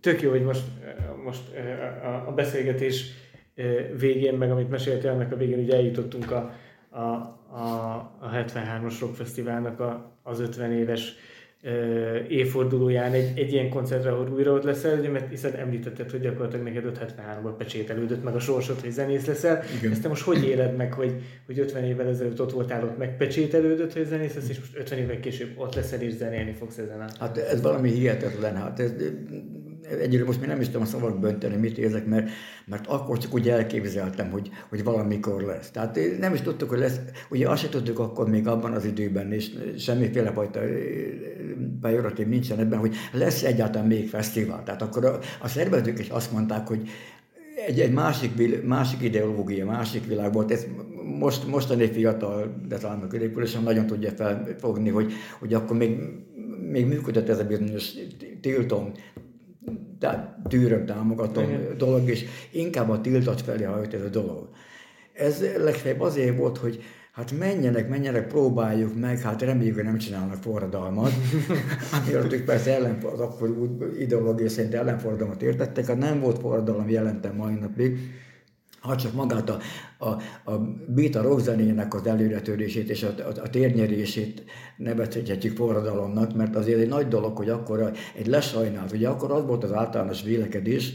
Tök jó, hogy most, most a beszélgetés végén, meg amit meséltél, ennek a végén ugye eljutottunk a, a, a, a 73-as Rock Fesztiválnak a, az 50 éves évfordulóján egy, egy ilyen koncertre, ahol újra ott leszel, mert hiszen említetted, hogy gyakorlatilag neked 573-ban pecsételődött meg a sorsod, hogy zenész leszel. Igen. Ezt te most hogy éled meg, hogy, hogy 50 évvel ezelőtt ott voltál, ott meg pecsételődött, hogy zenész lesz, és most 50 évvel később ott leszel és zenélni fogsz ezen a... Hát ez valami hihetetlen, hát ez egyre most még nem is tudom a szavak bönteni, mit érzek, mert, mert akkor csak úgy elképzeltem, hogy, hogy valamikor lesz. Tehát nem is tudtuk, hogy lesz, ugye azt se tudtuk akkor még abban az időben, és semmiféle fajta pejoratív nincsen ebben, hogy lesz egyáltalán még fesztivál. Tehát akkor a, a szervezők is azt mondták, hogy egy, egy másik, másik ideológia, másik világ volt. Ez most, mostani fiatal, de talán a középülésen nagyon tudja felfogni, hogy, hogy akkor még, még működött ez a bizonyos tiltom, tűröm, támogatom Igen. dolog, és inkább a tiltat felé hajt ez a dolog. Ez legfeljebb azért volt, hogy hát menjenek, menjenek, próbáljuk meg, hát reméljük, hogy nem csinálnak forradalmat. Amiről ők persze ellen, az akkor ideológia szerint ellenforradalmat értettek, hát nem volt forradalom jelentem mai napig. Ha csak magát a, a, a beta rockzenének az előretörését és a, a, a térnyerését nevezhetjük forradalomnak, mert azért egy nagy dolog, hogy akkor egy lesajnált, ugye akkor az volt az általános vélekedés,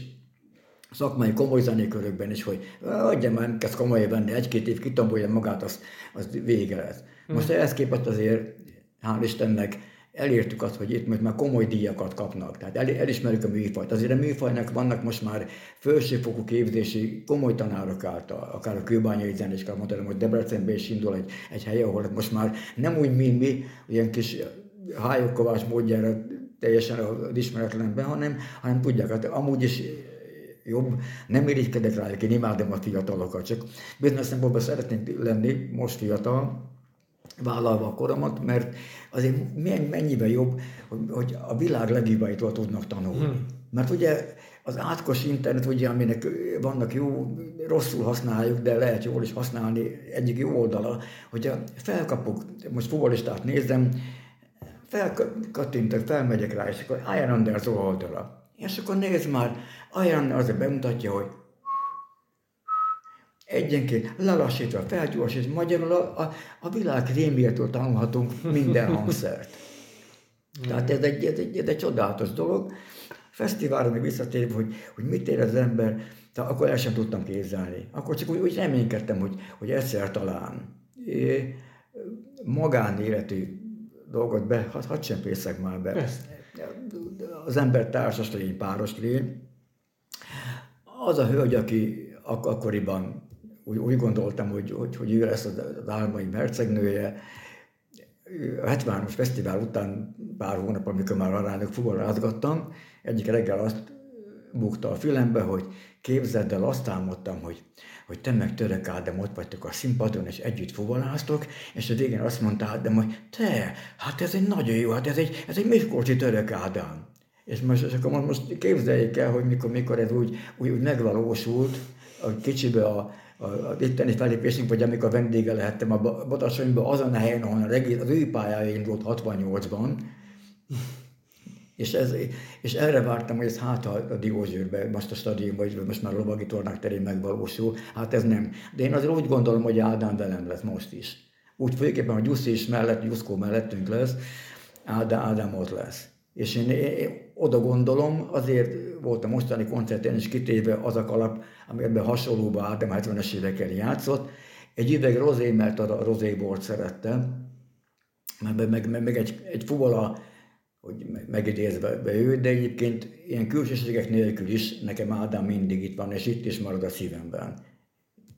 szakmai komoly zenékörökben is, hogy adja már, kezd komoly venni, egy-két év kitombolja magát, az, az vége lesz. Most ehhez képest azért, hál' Istennek, elértük azt, hogy itt most már komoly díjakat kapnak. Tehát el, elismerjük a műfajt. Azért a műfajnak vannak most már felsőfokú képzési komoly tanárok által, akár a kőbányai zenéskel mondtam, hogy Debrecenben is indul egy, egy hely, ahol most már nem úgy, mint mi, ilyen kis hályokkovás módjára teljesen az ismeretlenben, hanem, hanem tudják, hát amúgy is jobb, nem irigykedek rájuk, én imádom a fiatalokat, csak bizonyos szempontból szeretnék lenni most fiatal, vállalva a koromat, mert azért mennyivel jobb, hogy, a világ legjobbait tudnak tanulni. Hmm. Mert ugye az átkos internet, ugye, aminek vannak jó, rosszul használjuk, de lehet jól is használni, egyik jó oldala, hogyha felkapok, most futbolistát nézem, felkattintok, felmegyek rá, és akkor Iron Anderson oldala. És akkor nézd már, Iron azért bemutatja, hogy egyenként lelassítva, felgyorsítva, magyarul a, a, a világ rémjétől tanulhatunk minden hangszert. Tehát ez egy, ez egy, ez egy csodálatos dolog. Fesztiválra még visszatérve, hogy, hogy mit ér az ember, tehát akkor el sem tudtam képzelni. Akkor csak úgy, úgy reménykedtem, hogy, hogy egyszer talán é, magánéletű dolgot be, hadd had sem pészek már be. Persze. Az ember társas lény, páros lény. Az a hölgy, aki ak- akkoriban úgy, úgy gondoltam, hogy, hogy, hogy ő lesz az, az álmaim hercegnője. A 73-as fesztivál után pár hónap, amikor már arányok fuvarázgattam, egyik reggel azt bukta a fülembe, hogy képzeld el, azt álmodtam, hogy, hogy te meg Török Ádám ott vagytok a színpadon, és együtt fuvoláztok, és a végén azt mondta Ádám, hogy te, hát ez egy nagyon jó, hát ez egy, ez egy Miskolci Török Ádám. És most, és akkor most képzeljék el, hogy mikor, mikor ez úgy, úgy, úgy megvalósult, a kicsibe a, az itteni felépésünk, vagy amikor vendége lehettem a Badacsonyban, azon a helyen, ahol az ő pályája indult 68-ban, és, ez, és erre vártam, hogy ez hát a, a Diózsőrbe, most a stadion, vagy most már a lovagi tornák terén megvalósul, hát ez nem. De én azért úgy gondolom, hogy Ádám velem lesz most is. Úgy főképpen, hogy Gyuszi is mellett, Juszkó mellettünk lesz, Ádám, Ádám ott lesz. És én, én oda gondolom, azért volt a mostani koncerten is kitéve az a kalap, ami ebben hasonlóban Ádám 70-es évekkel játszott. Egy üveg rozé, mert a rozébort szerettem, meg, meg, meg, meg egy, egy fuvola, hogy megidézve be ő, de egyébként ilyen külsőségek nélkül is nekem Ádám mindig itt van, és itt is marad a szívemben.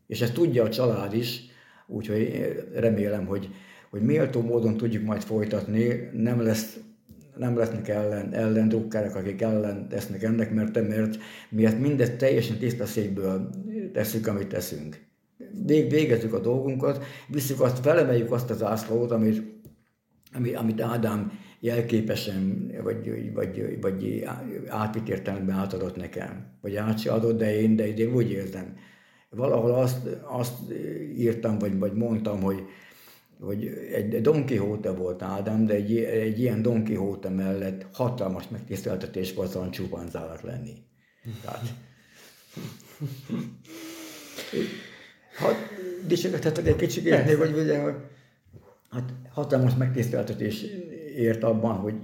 És ezt tudja a család is, úgyhogy remélem, hogy, hogy méltó módon tudjuk majd folytatni, nem lesz nem lesznek ellen, ellen drukkerek, akik ellen tesznek ennek, mert, mert miért mindezt teljesen tiszta székből tesszük, amit teszünk. Vég, végezzük a dolgunkat, visszük azt, felemeljük azt az ászlót, amit, amit, amit Ádám jelképesen, vagy, vagy, vagy átvitt értelemben átadott nekem. Vagy át se adott, de én, de én úgy érzem. Valahol azt, azt írtam, vagy, vagy mondtam, hogy, hogy egy Don Quixote volt Ádám, de egy, egy ilyen Don Quixote mellett hatalmas megtiszteltetés volt Sancho csúpanzának lenni. Tehát, ha dicségethetek egy kicsit még, hogy ugye, hát hatalmas megtiszteltetés ért abban, hogy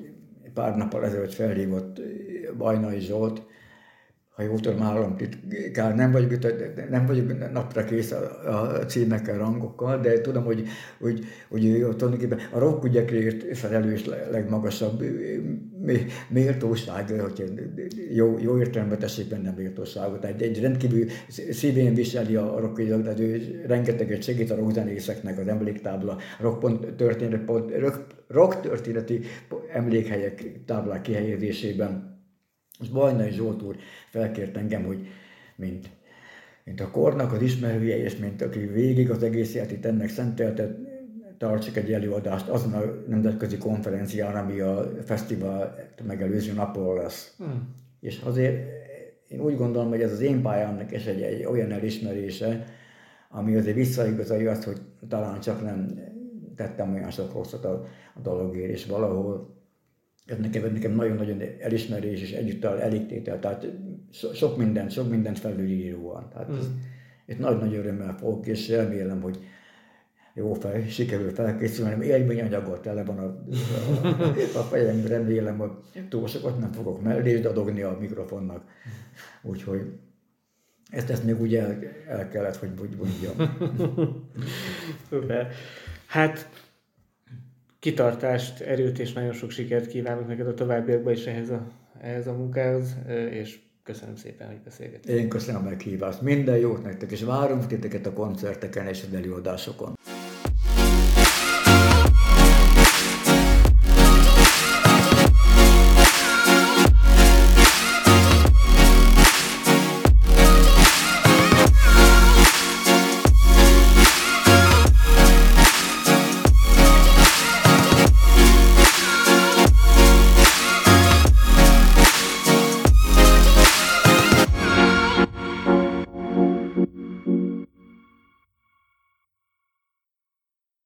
pár nappal ezelőtt felhívott Bajnai Zsolt, ha jól tudom, államtitkár, nem vagyok, nem vagyok napra kész a, a címekkel, rangokkal, de tudom, hogy, hogy, hogy ő tulajdonképpen a rockügyekért felelős legmagasabb méltóság, hogy jó, jó értelemben tessék benne méltóságot. Egy, egy rendkívül szívén viseli a rockügyek, tehát ő rengeteget segít a rockzenészeknek az emléktábla, rock, történet, rock, rock történeti emlékhelyek táblák kihelyezésében és Bajnai Zsolt úr felkért engem, hogy mint, mint a kornak az ismerője, és mint aki végig az egész életét ennek szentelte, tartsak egy előadást azon a nemzetközi konferencián, ami a fesztivál megelőző napon lesz. Hmm. És azért én úgy gondolom, hogy ez az én pályámnak is egy, egy olyan elismerése, ami azért visszaigazolja azt, hogy talán csak nem tettem olyan sok rosszat a, a dologért, és valahol ez nekem, nekem nagyon-nagyon elismerés és együttal elégtétel, tehát so, sok mindent, sok mindent felülíróan. Tehát mm. ez, és nagy-nagy örömmel fogok, és remélem, hogy jó fel, sikerül felkészülni, élményanyagot tele van a, a, a fejem, remélem, hogy túl sokat nem fogok mellé adogni a mikrofonnak. Úgyhogy ezt, ezt még ugye el, el kellett, hogy, hogy mondjam. Szuper. Hát kitartást, erőt és nagyon sok sikert kívánok neked a továbbiakban is ehhez a, ehhez a munkához, és köszönöm szépen, hogy beszélgettünk. Én köszönöm a meghívást. Minden jót nektek, és várunk titeket a koncerteken és az előadásokon.